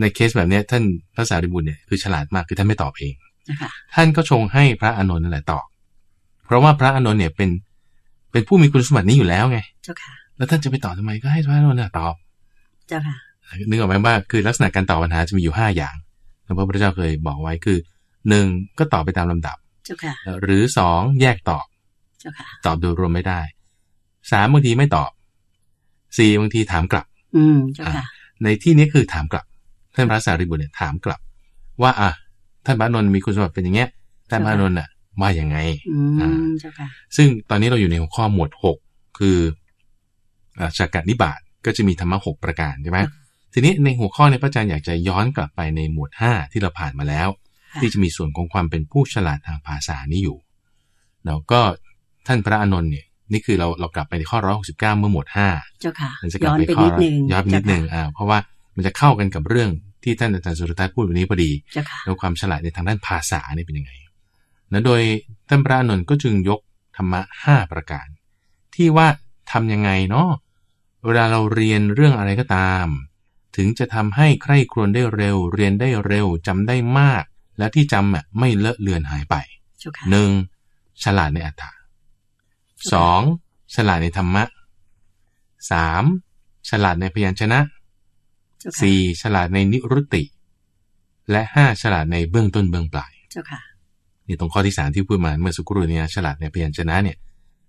ในเคสแบบเนี้ยท่านพระสารีบุตรเนี่ยคือฉลาดมากคือท่านไม่ตอบเองเจ้าค่ะท่านก็ชงให้พระอานนท์นั่นแหละตอบเพราะว่าพระอานนท์เนี่ยเป็นเป็นผู้มีคุณสมบัตินี้อยู่แล้วไงเจ้าค่ะ แล้วท่านจะไปตอบทำไมก็ให้พระอานนท์น่ะตอบ เจ้าค่ะนึกออกไหมว่าคือลักษณะการตอบปัญหาจะมีอยู่ห้าอย่างแล้วพระพุทธเจ้าเคยบอกไว้คือหนึ่งก็ตอบไปตามลำดับ เจ้าค่ะ หรือสองแยกตอบ เจ้าค่ะ ตอบโดยรวมไม่ได้ สามบางทีไม่ตอบสี่บางทีถามกลับ อืมเจ้าค่ะในที่นี้คือถามกลับ ท่านพระสารีบุตรเนี่ยถามกลับ ว่า อะท่านพระอานนท์มีคุณสมบัติเป็นอย่างเงี้ยท่านพระอานนท์น่ะว่าอย่างไงอืมอ่าเจ้าค่ะซึ่งตอนนี้เราอยู่ในหัวข้อหมวดหกคืออ่าจากกนิบาตก็จะมีธรรมะหกประการใช่ไหมครับทีนี้ในหัวข้อในพระอาจารย์อยากจะย้อนกลับไปในหมวดห้าที่เราผ่านมาแล้วค่ะที่จะมีส่วนของความเป็นผู้ฉลาดทางภาษานี้อยู่แล้วก็ท่านพระอานนท์เนี่ย นี่คือเราเรากลับไปในข้อร้อยหกสิบเก้าเมื่อหมวดห้าเจ้าค่ะมันจะกลัย้บอนไปไปข้อนิดนึงย้อนไปนิดนึงอ่าเพราะว่ามันจะเข้ากันกับเรื่องที่ท่านอาจารย์สุรทัศน์พูดวันนี้พอดีเจ้าค่ะแล้วความฉลาดในทางด้านภาษาเนี่ยเป็นยังไงนะโดยท่านพระอานนท์ก็จึงยกธรรมะห้าประการ ที่ว่าทำยังไงเนาะเวลาเราเรียนเรื่องอะไรก็ตาม ถึงจะทำให้ใคร่ครวญได้เร็ว เรียนได้เร็วจำได้มาก และที่จำอะไม่เลอะเลือนหายไปเจ้าค่ะหนึ่งฉลาดในอัตถะ สองฉลาดในธรรมะสามฉลาดในพยัญชนะเจ้าค่ะสี่ฉลาดในนิรุตติ และห้าฉลาดในเบื้องต้นเบื้องปลายเจ้าค่ะนี่ตรงข้อที่สามที่พูดมาเมื่อสักครู่นี้นะฉลาดในพยัญชนะเนี่ย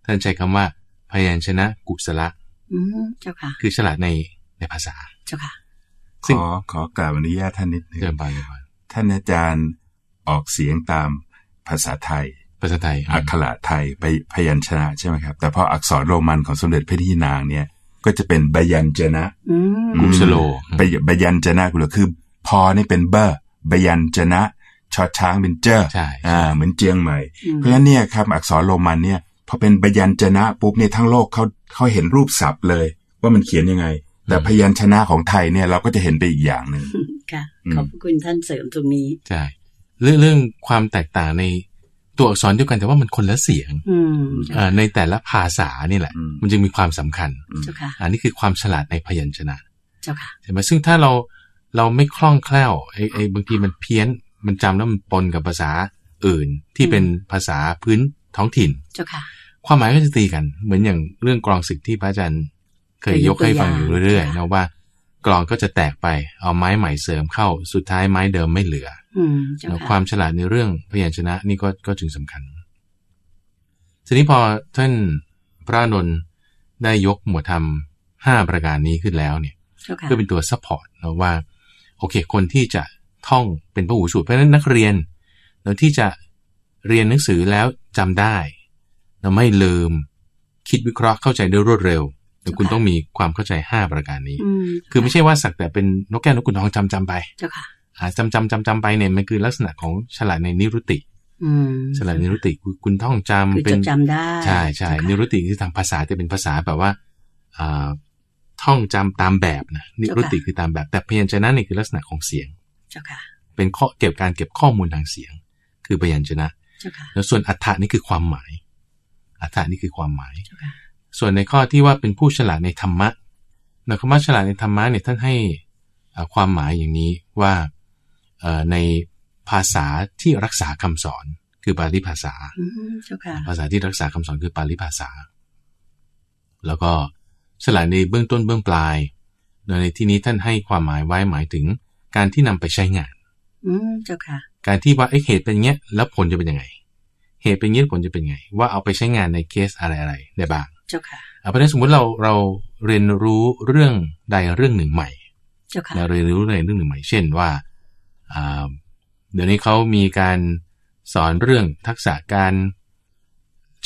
ท่านใช้คำว่าพยัญชนะกุศละอืมเจ้าค่ะ คือฉลาดในในภาษา เจ้าค่ะซึ่ขงอขอกราบอนุญาตท่านนิดหนึงเดินไปเดินไปท่านอาจารย์ออกเสียงตามภาษาไทย ภาษาไทย อักขระไทยไปพยัญชนะใช่ไหมครับ แต่พออักษรโรมันของสมเด็จพระที่นางเนี่ย ก็จะเป็นบยัญชนะอืมกุสโลบยบยัญชนะกุลคือ พอนี่เป็นเบอร์บยัญชนะชอช้างเป็นเจ้อใช่อ่า เหมือนเจียงใหม่อืมเพราะฉะนั้นเนี่ยครับอักษรโรมันเนี่ยพอเป็นบยัญชนะปุ๊บเนี่ยทั้งโลกเขาเขาเห็นรูปศัพท์เลย ว่ามันเขียนยังไง แต่พยัญชนะของไทยเนี่ยเราก็จะเห็นไปอีกอย่างหนึ่งค่ะอืมขอบพระคุณท่านเสริมตรงนี้ใช่เรื่องเรื่องความแตกต่างใน ตัวอักษรเดียวกันแต่ว่ามันคนละเสียงอืมเจ้าอ่าค่ะในแต่ละภาษานี่แหละอืมมันจึงมีความสำคัญเจ้าค่ะอันนี้คือความฉลาดในพยัญชนะเจ้าค่ะใช่ไหมซึ่งถ้าเราเราไม่คล่องแคล่วไอ้ไอ้บางทีมันเพี้ยนมันจำแล้วมันปนกับภาษาอื่นที่เป็นภาษาพื้นท้องถิ่นเจ้าค่ะความหมายก็จะตีกัน เหมือนอย่างเรื่องกลองศึกที่พระอาจารย์เคยยกให้ฟังอยู่เรื่อยๆค่ะนะว่ากลองก็จะแตกไปเอาไม้ใหม่เสริมเข้าสุดท้ายไม้เดิมไม่เหลืออืมเจ้านะ คค่ะวามฉลาดในเรื่องพยัญชนะนี่ก็ก็จึงสำคัญ ทีนี้พอท่านพระอานนท์ได้ยกหมวดธรรมห้าประการนี้ขึ้นแล้วเนี่ยเจ้าค่ะเพื่อเป็นตัว support นะว่า โอเค คนที่จะท่องเป็นพหูสูตรเพราะฉะนั้นนักเรียนเราที่จะเรียนหนังสือแล้วจำได้ เราไม่ลืมคิดวิเคราะห์เข้าใจได้รวดเร็วแต่คุณต้องมีความเข้าใจ5ประการนี้อืมคือไม่ใช่ว่าสักแต่เป็นนกแก้วนกขุนทองจำจำไปเจ้าค่ะอ่า จำจำจำจำไปเนี่ยมันคือลักษณะของฉลาดในนิรุตติอืมสละนิรุตติคือคุณท่องจำคือเป็จนดจำได้ใช่ใช่เจ้าค่ะนิรุตติคือทางภาษาจะเป็นภาษาแบบว่าอ่าท่องจำตามแบบนะนิรุตติคือตามแบบ แต่พยัญชนะนี่คือลักษณะของเสียงเจ้าค่ะเป็นข้อเก็บการเก็บข้อมูลทางเสียง คือพยัญชนะเจ้าค่ะแล้วส่วนอัฏฐานี่คือความหมาย อัฏฐานี่คือความหมายเจ้าค่ะส่วนในข้อที่ว่าเป็นผู้ฉลาดในธรรมะในคำว่าฉลาดในธรรมะเนี่ยท่านให้อ่าความหมายอย่างนี้ว่าเอ่อ ในภาษาที่รักษาคำสอนคือปาลีภาษาอืมเจ้าค่ะภาษาที่รักษาคำสอนคือปาลีภาษา แล้วก็ฉลาดในเบื้องต้นเบื้องปลายโดยในที่นี้ท่านให้ความหมายไว้หมายถึงการที่นำไปใช้งาน อืมเจ้าค่ะ การที่ว่าเอ้เหตุเป็นอย่างเงี้ย แล้วผลจะเป็นยังไง เหตุเป็นอย่างนี้ผลจะเป็นยังไง ว่าเอาไปใช้งานในเคสอะไรอะไรได้บ้าง เจ้าค่ะอะเพราะฉะนั้นสมมติเราเราเรียนรู้เรื่องใดเรื่องหนึ่งใหม่เจ้าค่ะเราเรียนรู้ในเรื่องหนึ่งใหม่ เช่นว่าอ่า เดี๋ยวนี้เขามีการสอนเรื่องทักษะการ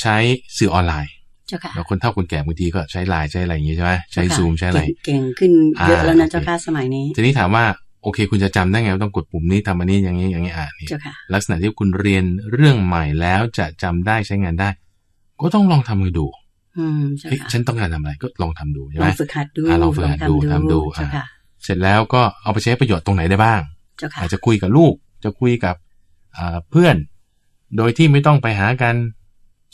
ใช้สื่อออนไลน์เจ้าค่ะแล้วคนเฒ่าคนแก่บางทีก็ใช้ไลน์ใช้อะไรอย่างงี้ใช่ไหมใช้ซูมใช้อะไรเก่งขึ้นเยอะแล้วนะอ่าเจ้าค่ะสมัยนี้ ทีนี้ถามว่าโอเค คุณจะจำได้ไงว่าต้องกดปุ่มนี้ทำอันนี้อย่างนี้อย่างนี้อะนี่เจ้าค่ะลักษณะที่คุณเรียนเรื่องใหม่แล้วจะจำได้ใช้งานได้ ก็ต้องลองทำดูอืมเจ้าเฮ้ยค่ะฉันต้องการทำอะไรก็ลองทำดูใช่ลไหมองฝึกหัดดูอ่าลองฝึกหัดดูทำดูเจ้าค่ะเสร็จแล้วก็เอาไปใช้ประโยชน์ตรงไหนได้บ้างเจ้าค่ะ อาจจะคุยกับลูก จะคุยกับอ่าเพื่อน โดยที่ไม่ต้องไปหากัน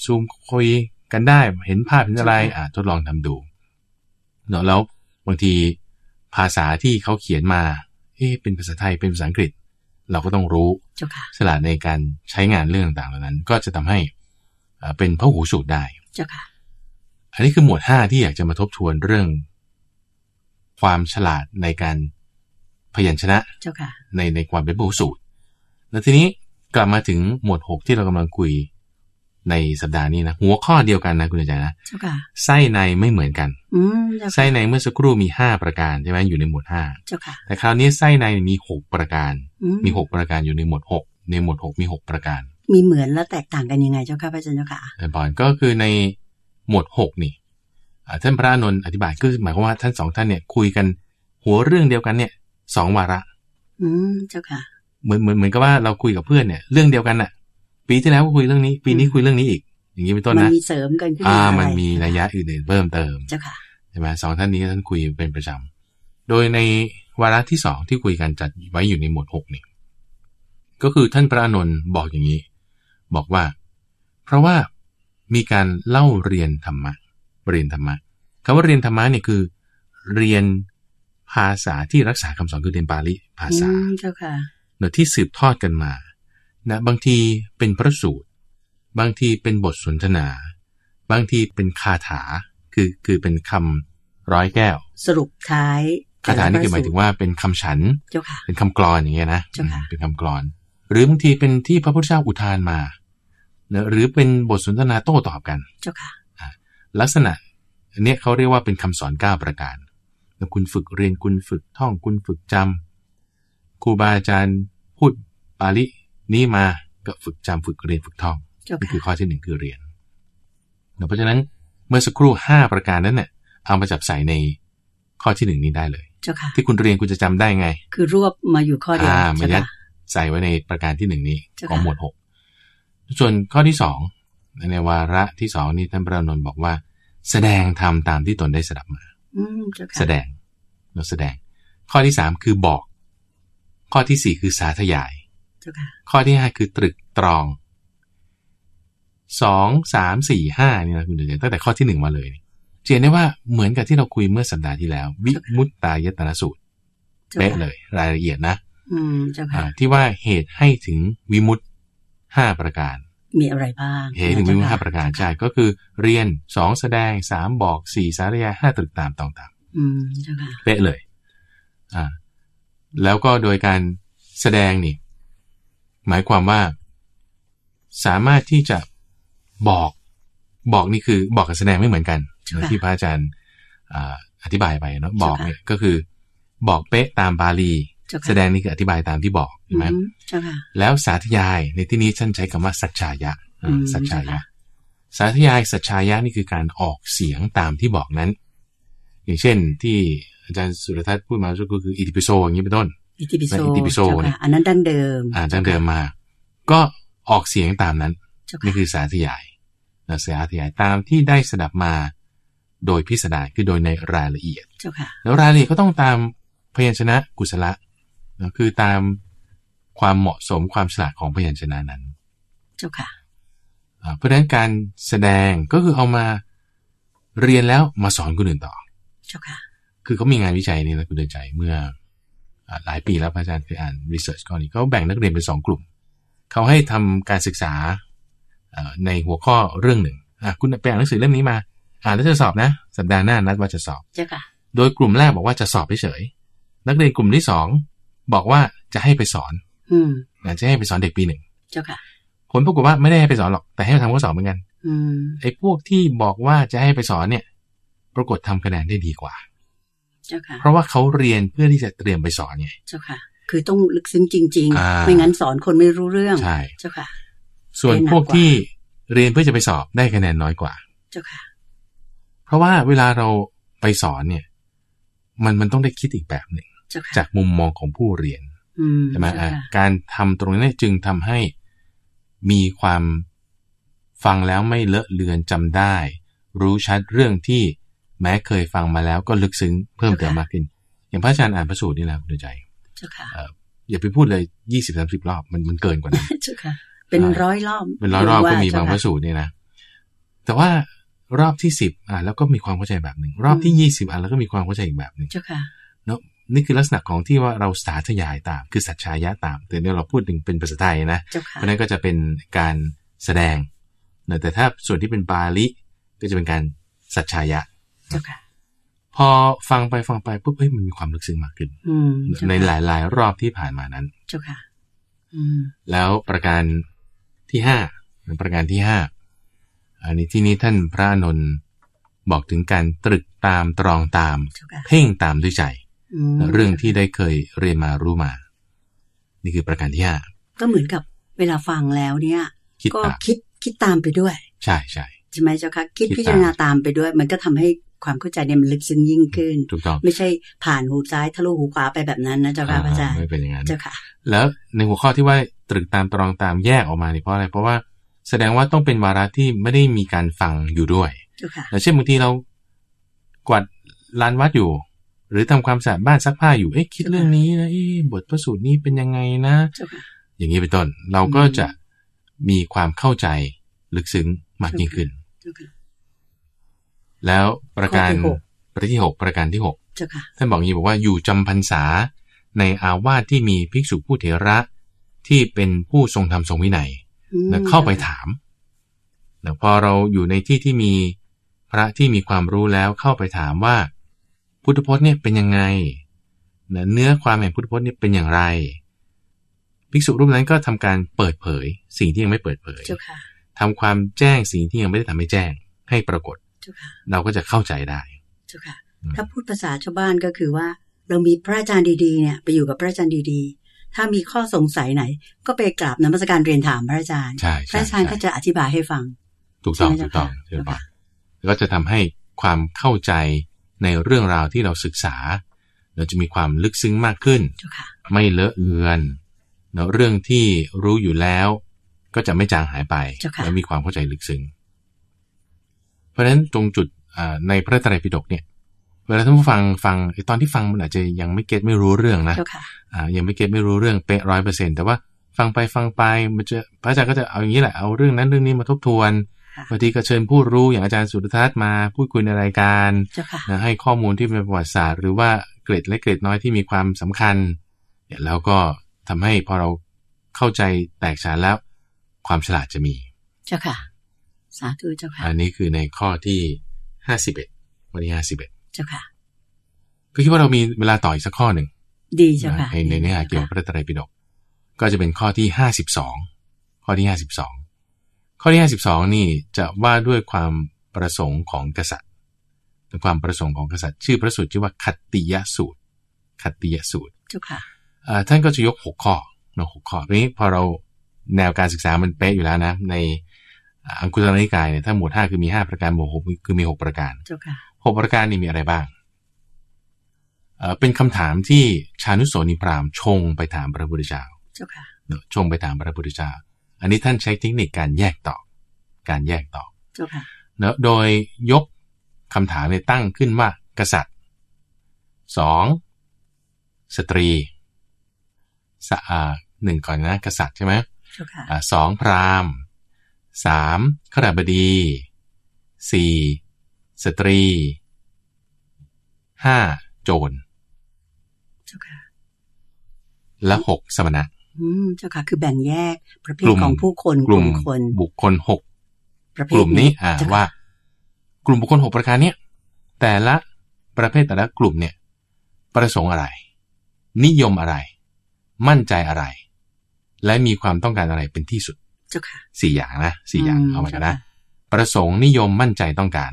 ซูมคุยกันได้ เห็นภาพเห็นอะไรอ่าทดลองทำดูเนาะแล้วบางทีภาษาที่เขาเขียนมา เอ๊ะเป็นภาษาไทยเป็นภาษาอังกฤษ เราก็ต้องรู้เจ้าค่ะฉลาดในการใช้งานเรื่องต่างๆเหล่านั้น ก็จะทำให้อ่าเป็นพหูสูตรได้เจ้าค่ะอันนี้คือหมวดห้าที่อยากจะมาทบทวนเรื่อง ความฉลาดในการ พยัญชนะเจ้าค่ะในในความเป็นพหูสูตร แล้วทีนี้กลับมาถึงหมวดหกที่เรากำลังคุยในสัปดาห์นี้นะหัวข้อเดียวกันนะคุณอาจารย์นะเจ้าค่ะไส้ในไม่เหมือนกันอืมเจ้าไส้ค่ะในเมื่อสักครู่มีห้าประการใช่ไหมอยู่ในหมวดห้าเจ้าค่ะแต่คราวนี้ไส้ในมีหกประการอืมีหกประการอยู่ในหมวดหกในหมวดหกมีหกประการ มีเหมือนและแตกต่างกันยังไงเจ้าค่ะพระอาจารย์เจ้าค่ะอาจารย์บอลก็คือในหมวดหกนี่อ่าท่านพระอานนท์อธิบายก็คือหมายความว่าท่านสองท่านเนี่ยคุยกันหัวเรื่องเดียวกันเนี่ย สองวาระ อืมเจ้าค่ะ เหมือนเหมือนเหมือนกับว่าเราคุยกับเพื่อนเนี่ย เรื่องเดียวกันน่ะ ปีที่แล้วก็คุยเรื่องนี้ ปีนี้คุยเรื่องนี้อีก อย่างนี้เป็นต้นมันนะมีเสริมกันขึ้นอ่ามาอะไรมันมีระยะอื่นๆเพิ่มเติมเจ้าค่ะใช่ไหมสองท่านนี้ท่านคุยเป็นประจำโดยในวาระที่สองที่คุยกันจัดไว้อยู่ในหมวดหกนี่ก็คือท่านพระอานนท์บอกอย่างนี้ บอกว่า เพราะว่ามีการเล่าเรียนธรรมะเรียนธรรมะคำว่าเรียนธรรมะเนี่ยคือ เรียน ภาษาที่รักษาคำสอนคือเรียนบาลีภาษาอืมเจ้าค่ะเนอะที่สืบทอดกันมานะบางทีเป็นพระสูตร บางทีเป็นบทสนทนา บางทีเป็นคาถาคือคือเป็นคำร้อยแก้ว สรุปท้ายคาถานี่คือหมายถึงว่าเป็นคำฉันเจ้าค่ะเป็นคำกลอนอย่างเงี้ยนะเจ้าค่ะอืมเป็นคำกลอน หรือบางทีเป็นที่พระพุทธเจ้าอุทานมาเนอะหรือเป็นบทสนทนาโต้ตอบกันเจ้าค่ะลักษณะอันเนี้ยเขาเรียกว่าเป็นคำสอน9ประการ แล้วคุณฝึกเรียนคุณฝึกท่องคุณฝึกจำครูบาอาจารย์พูดปาลินี้มาก็ฝึกจำฝึกเรียนฝึกท่องเจ้านี่ค่ะคือข้อที่หนึ่งคือเรียนเนอะเพราะฉะนั้นเมื่อสักครู่ห้าประการนั้นเนี่ยเอามาจับใส่ในข้อที่หนึ่งนี้ได้เลยเจ้าค่ะที่คุณเรียนคุณจะจำได้ไง คือรวบมาอยู่ข้อเดียวอ่ามาเจ้ายัดค่ะใส่ไว้ในประการที่หนึ่งนี้เจ้าค่ะของหมวดหกส่วนข้อที่สองในวาระที่สองนี่ท่านพระอานนท์บอกว่า แสดงธรรมตามที่ตนได้สดับมาอืมเจ้าค่ะ แสดงเราแสดง ข้อที่สามคือบอก ข้อที่สี่คือสาธยายเจ้าค่ะข้อที่ห้าคือตรึกตรองสองสามสี่ห้านี่นะคุณเดชตั้งแต่ข้อที่หนึ่งมาเลยจะเห็นได้ว่าเหมือนกับที่เราคุยเมื่อสัปดาห์ที่แล้ว วิมุตตายตนสูตรเจ้าเป๊ะค่ะเลย รายละเอียดนะอืมเจ้าค่ะอ่าที่ว่าเหตุให้ถึงวิมุตห้าประการ มีอะไรบ้าง เหตุถึงวิมุตห้าประการใช่ก็คือเรียนสองแสดงสามบอกสี่สาธยายห้าตรึกตามต่างๆอืมเจ้าค่ะเป๊ะเลย อ่า แล้วก็โดยการแสดงนี่ หมายความว่า สามารถที่จะบอกบอกนี่คือบอกกับแสดงไม่เหมือนกันค่ะที่พระอาจารย์อ่าอธิบายไปเนาะค่ะบอกเนี่ยก็คือ บอกเป๊ะตามบาลีเจ้าค่ะ แสดงนี่คืออธิบายตามที่บอกอืใช่ไหมมเจ้าค่ะแล้วสาธยายในที่นี้ท่านใช้คำว่าสัจจายะอ่าอืมสัจจายะค่ะสาธยายสัจจายะนี่คือการออกเสียงตามที่บอกนั้น อย่างเช่นที่อาจารย์สุรทัศน์พูดมาก็คืออิติปิโสอย่างนี้เป็นต้นอิติปิโสอิติปิโสเจ้าเนี่ค่ะยอันนั้นดั้งเดิมอ่านจังเดิมมา ก็ออกเสียงตามนั้นเจ้านี่ค่ะคือสาธยายนะสาธยายตามที่ได้สดับมาโดยพิสดารคือโดยในรายละเอียดเจ้าค่ะแล้วรายละเอียดก็ต้องตามพยัญชนะกุศละ นะคือตามความเหมาะสมความฉลาดของพยัญชนะนั้นเจ้าค่ะอ่าเพราะฉะนั้นการแสดงก็คือเอามาเรียนแล้วมาสอนคนอื่นต่อเจ้าค่ะ คือเขามีงานวิจัยนี่นะคุณเดินใจเมื่ออ่าหลายปีแล้วพระอาจารย์เคยอ่านรีเสิร์ชก่อนนี้เขาแบ่งนักเรียนเป็นสองกลุ่ม เขาให้ทำการศึกษาเอ่อในหัวข้อเรื่องหนึ่งอะคุณไปอ่านหนังสือเล่มนี้มา อ่านแล้วจะสอบนะ สัปดาห์หน้านัดว่าจะสอบ เจ้าค่ะ โดยกลุ่มแรกบอกว่าจะสอบเฉยๆนักเรียนกลุ่มที่สอง บอกว่าจะให้ไปสอน อืมนะจะให้ไปสอนเด็กปีหนึ่งเจ้าค่ะผลปรากฏว่าไม่ได้ให้ไปสอนหรอกแต่ให้ทำข้อสอบเหมือนกันอืมไอ้พวกที่บอกว่าจะให้ไปสอนเนี่ย ปรากฏทำคะแนนได้ดีกว่า เจ้าค่ะ เพราะว่าเขาเรียนเพื่อที่จะเตรียมไปสอนไง เจ้าค่ะ คือต้องลึกซึ้งจริงอ่าๆไม่งั้นสอนคนไม่รู้เรื่อง ใช่ เจ้าค่ะ ส่วนได้หนักพวกกว่าที่เรียนเพื่อจะไปสอบได้คะแนนน้อยกว่า เจ้าค่ะ เพราะว่าเวลาเราไปสอนเนี่ย มันมันต้องได้คิดอีกแบบหนึ่งเจ้าค่ะจากมุมมองของผู้เรียนอืมใช่ไหมเจ้าอะค่ะการทำตรงนี้จึงทำให้มีความฟังแล้วไม่เลอะเลือนจำได้ รู้ชัดเรื่องที่แม้เคยฟังมาแล้วก็ลึกซึ้งเพิ่มเติมมากขึ้น อย่างพระอาจารย์อ่านพระสูตรนี่แหละคุณดูใจเจ้าค่ะอย่าไปพูดเลยยี่สิบสามสิบรอบมันมันเกินกว่านั้นเจ้าค่ะเป็นร้อยรอบ เป็นร้อยรอบก็มีว่บางพเจ้ระสูตรเนี่ยนะ แต่ว่ารอบที่สิบอะแล้วก็มีความเข้าใจแบบหนึ่ง รอบที่ยี่สิบอะแล้วก็มีความเข้าใจอีกแบบหนึ่งเจ้าค่ะเนาะ นี่คือลักษณะของที่ว่าเราสาธยายตาม คือสัจชายะตาม แต่เนี่ยเราพูดถึงเป็นภาษาไทยนะเจ้าเพค่ะราะฉะนั้นก็จะเป็นการแสดงเนอะแต่ถ้าส่วนที่เป็นบาลีก็จะเป็นการสัจชายะเจ้าค่ะพอฟังไปฟังไปปุ๊บเฮ้ยมันมีความลึกซึ้งมากขึ้นอืมเจ้าในค่ะหลาย ๆ รอบที่ผ่านมานั้นเจ้าค่ะอืมแล้วประการที่ห้าประการที่ห้าอันนี้ที่นี้ท่านพระอานนท์บอกถึงการตรึกตามตรองตามเจ้าค่ะเพ่งตามด้วยใจอืม เรื่องที่ได้เคยเรียนมารู้มา นี่คือประการที่ห้าก็เหมือนกับเวลาฟังแล้วเนี่ยคิดก็ตามคิดคิดตามไปด้วย ใช่ใช่ใช่ไหมเจ้าค่ะคิดคิดพิจารณาตามตามไปด้วย มันก็ทำให้ความเข้าใจเนี่ยมันลึกซึ้งยิ่งขึ้นถูกต้องไม่ใช่ผ่านหูซ้ายทะลุหูขวาไปแบบนั้นนะเจ้าค่ะพระอาจารย์ไม่เป็นอย่างนั้นเจ้าค่ะ แล้วในหัวข้อที่ว่าตรึกตามตรองตามแยกออกมานี่เพราะอะไรเพราะว่าแสดงว่าต้องเป็นวาระที่ไม่ได้มีการฟังอยู่ด้วยเจ้าค่ะอย่างเช่นบางทีเรากวาดลานวัดอยู่ หรือทำความสะอาดบ้านซักผ้าอยู่เอ๊ะคิดเรื่องนี้นะเอ๊ะบทพระสูตรนี้เป็นยังไงนะเจ้าค่ะอย่างนี้เป็นต้นเราก็จะมีความเข้าใจลึกซึ้งมากยิ่งขึ้นเจ้าค่ะแล้วประการข้อที่หกประที่หกประการที่หกเจ้าค่ะท่านบอกอย่างนี้บอกว่าอยู่จำพรรษาในอาวาสที่มีภิกษุผู้เถระที่เป็นผู้ทรงธรรมทรงวินัยอืมนะเข้าไปถามนะพอเราอยู่ในที่ที่มีพระที่มีความรู้แล้วเข้าไปถามว่า พุทธพจน์เนี่ยเป็นยังไงนะเนื้อความแห่งพุทธพจน์เนี่ยเป็นอย่างไร ภิกษุรูปนั้นก็ทำการเปิดเผย สิ่งที่ยังไม่เปิดเผยเจ้าค่ะทำความแจ้งสิ่งที่ยังไม่ได้ทำให้แจ้ง ให้ปรากฏเจ้าค่ะเราก็จะเข้าใจได้เจ้าค่ะอืมถ้าพูดภาษาชาวบ้านก็คือว่า เรามีพระอาจารย์ดีๆเนี่ยไปอยู่กับพระอาจารย์ดีๆ ถ้ามีข้อสงสัยไหน ก็ไปกราบนมัสการเรียนถามพระอาจารย์ใช่พระใช่อาจารย์ใช่ก็จะอธิบายให้ฟัง ถูกต้องใช่ไหมถูกต้องเจ้าค่ะถูกต้องแล้วก็จะทำให้ความเข้าใจ ในเรื่องราวที่เราศึกษา เราจะมีความลึกซึ้งมากขึ้นเจ้าค่ะไม่เลอะเลือนเนาะเรื่องที่รู้อยู่แล้ว ก็จะไม่จางหายไปเจ้าค่ะแล้วมีความเข้าใจลึกซึ้งเพราะฉะนั้นตรงจุดอ่าในพระไตรปิฎกเนี่ยเวลาท่านผู้ฟังฟังไอ้ตอนที่ฟังมันอาจจะยังไม่เก็ตไม่รู้เรื่องนะเจ้าค่ะอ่ายังไม่เก็ตไม่รู้เรื่องเป๊ะร้อยเปอร์เซ็นแต่ว่าฟังไปฟังไปมันจะพระอาจารย์ก็จะเอาอย่างนี้แหละเอาเรื่องนั้นเรื่องนี้มาทบทวนค่ะ บางทีก็เชิญผู้รู้อย่างอาจารย์สุรทัศน์มาพูดคุยในรายการเจ้าค่ะนะให้ข้อมูลที่เป็นประวัติศาสตร์ หรือว่าเกร็ดเล็กเกร็ดน้อยที่มีความสำคัญเนี่ยแล้วก็ทำให้พอเราเข้าใจแตกฉานแล้ว ความฉลาดจะมี เจ้าค่ะ สาธุเจ้าค่ะ อันนี้คือในข้อที่ห้าสิบเอ็ดวันที่ห้าสิบเอ็ดเจ้าค่ะก็คิดว่าเรามีเวลาต่ออีกสักข้อหนึ่งดีเจ้าค่ะในในเนื้อหาเกี่ยวกับพระไตรปิฎกก็จะเป็นข้อที่ห้าสิบสองข้อที่ห้าสิบสอง ข้อที่ห้าสิบสองนี่จะว่าด้วยความประสงค์ของกษัตริย์เป็นความประสงค์ของกษัตริย์ชื่อพระสูตรชื่อว่าคัตติยสูตรคัตติยสูตรเจ้าค่ะอ่าท่านก็จะยกหกข้อเนาะหกข้อทีนี้พอเราแนวการศึกษามันเป๊ะอยู่แล้วนะ ในอ่าอังคุตรนิกายเนี่ยถ้าหมวดห้าคือมีห้าประการหมวดหกคือมีหกประการเจ้าค่ะหกประการนี่มีอะไรบ้างเอ่อเป็นคำถามที่ชานุโสนิพราหมณ์ชงไปถามพระพุทธเจ้าเจ้าค่ะเนอะชงไปถามพระพุทธเจ้า อันนี้ท่านใช้เทคนิคการแยกตอบ การแยกตอบเจ้าค่ะเนอะโดยยกคำถามในยตั้งขึ้นว่า กษัตริย์สองสตรีสะอาหนึ่งก่อนนะกษัตริย์ใช่ไหมเจ้าค่ะอ่าสองพราหมณ์สามขรบดีสี่สตรีห้าโจรเจ้าค่ะและหกสมณะอืม เจ้าค่ะคือแบ่งแยกประเภทกลุ่มของผู้คนกลุ่มคนบุคคลหกประเภกทลุ่มนี้อ่าเจ้ค่ะว่า กลุ่มบุคคลหกประการเนี้ยแต่ละประเภทแต่ละกลุ่มเนี่ย ประสงค์อะไร นิยมอะไร มั่นใจอะไร และมีความต้องการอะไรเป็นที่สุดเจ้าค่ะสี่อย่างนะสี่อย่างอืมเอามากันใช่นะค่ะประสงค์นิยมมั่นใจต้องการ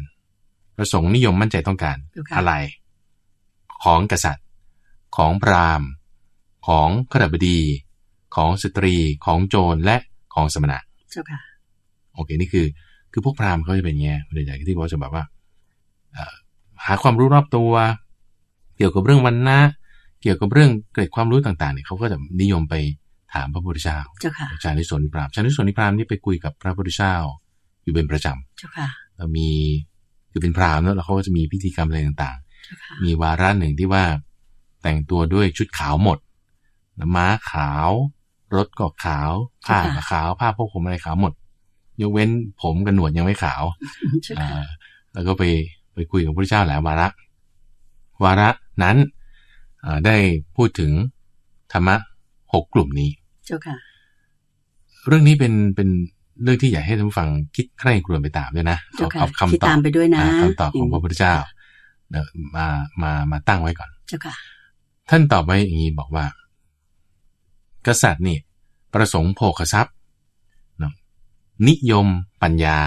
ประสงค์นิยมมั่นใจต้องการเจ้าค่ะอะไร ของกษัตริย์ ของพราหมณ์ ของขรบดี ของสตรีของโจรและของสมณะเจ้าค่ะโอเคนี่คือคือพวกพราหมณ์เขาจะเป็นอย่างเงี้ยคุณใหญ่ที่เขาจะแบบว่าเอ่อหาความรู้รอบตัว เกี่ยวกับเรื่องวันนะเกี่ยวกับเรื่องเกร็ดความรู้ต่างๆเนี่ยเขาก็จะนิยมไปถามพระพุทธเจ้าเจ้าค่ะชาลิสนพราหมณ์ชาลิสนพราหมณ์นี่ไปคุยกับพระพุทธเจ้าอยู่เป็นประจำเจ้าค่ะแล้วมีคือเป็นพราหมณ์เนอะแล้วเขาก็จะมีพิธีกรรมอะไรต่างเจ้าค่ะๆมีวาระหนึ่งที่ว่าแต่งตัวด้วยชุดขาวหมดม้าขาว รถก็ขาวผ้าก็ขาวผ้าพวกผมอะไรขาวหมด ยกเว้นผมกับหนวดยังไม่ขาวเจ้าอ่าค่ะแล้วก็ไปไปคุยกับพระเจ้าหลายวาระ วาระนั้นอ่าได้พูดถึงธรรมะหกกลุ่มนี้ เจ้าค่ะ เรื่องนี้เป็นเป็นเรื่องที่อยากให้ท่านผู้ฟังคิดใคร่ครวญไปตามด้วยนะเจ้าเอาค่ะเอาคิดคำตอตาบมไปด้วยนะอ่าคำตอบของพระพุทธเจ้าเนอะมามามาตั้งไว้ก่อน เจ้าค่ะ ท่านตอบไว้อย่างนี้บอกว่า กษัตริย์นี่ประสงค์โภคทรัพย์เนอะนิยมปัญญา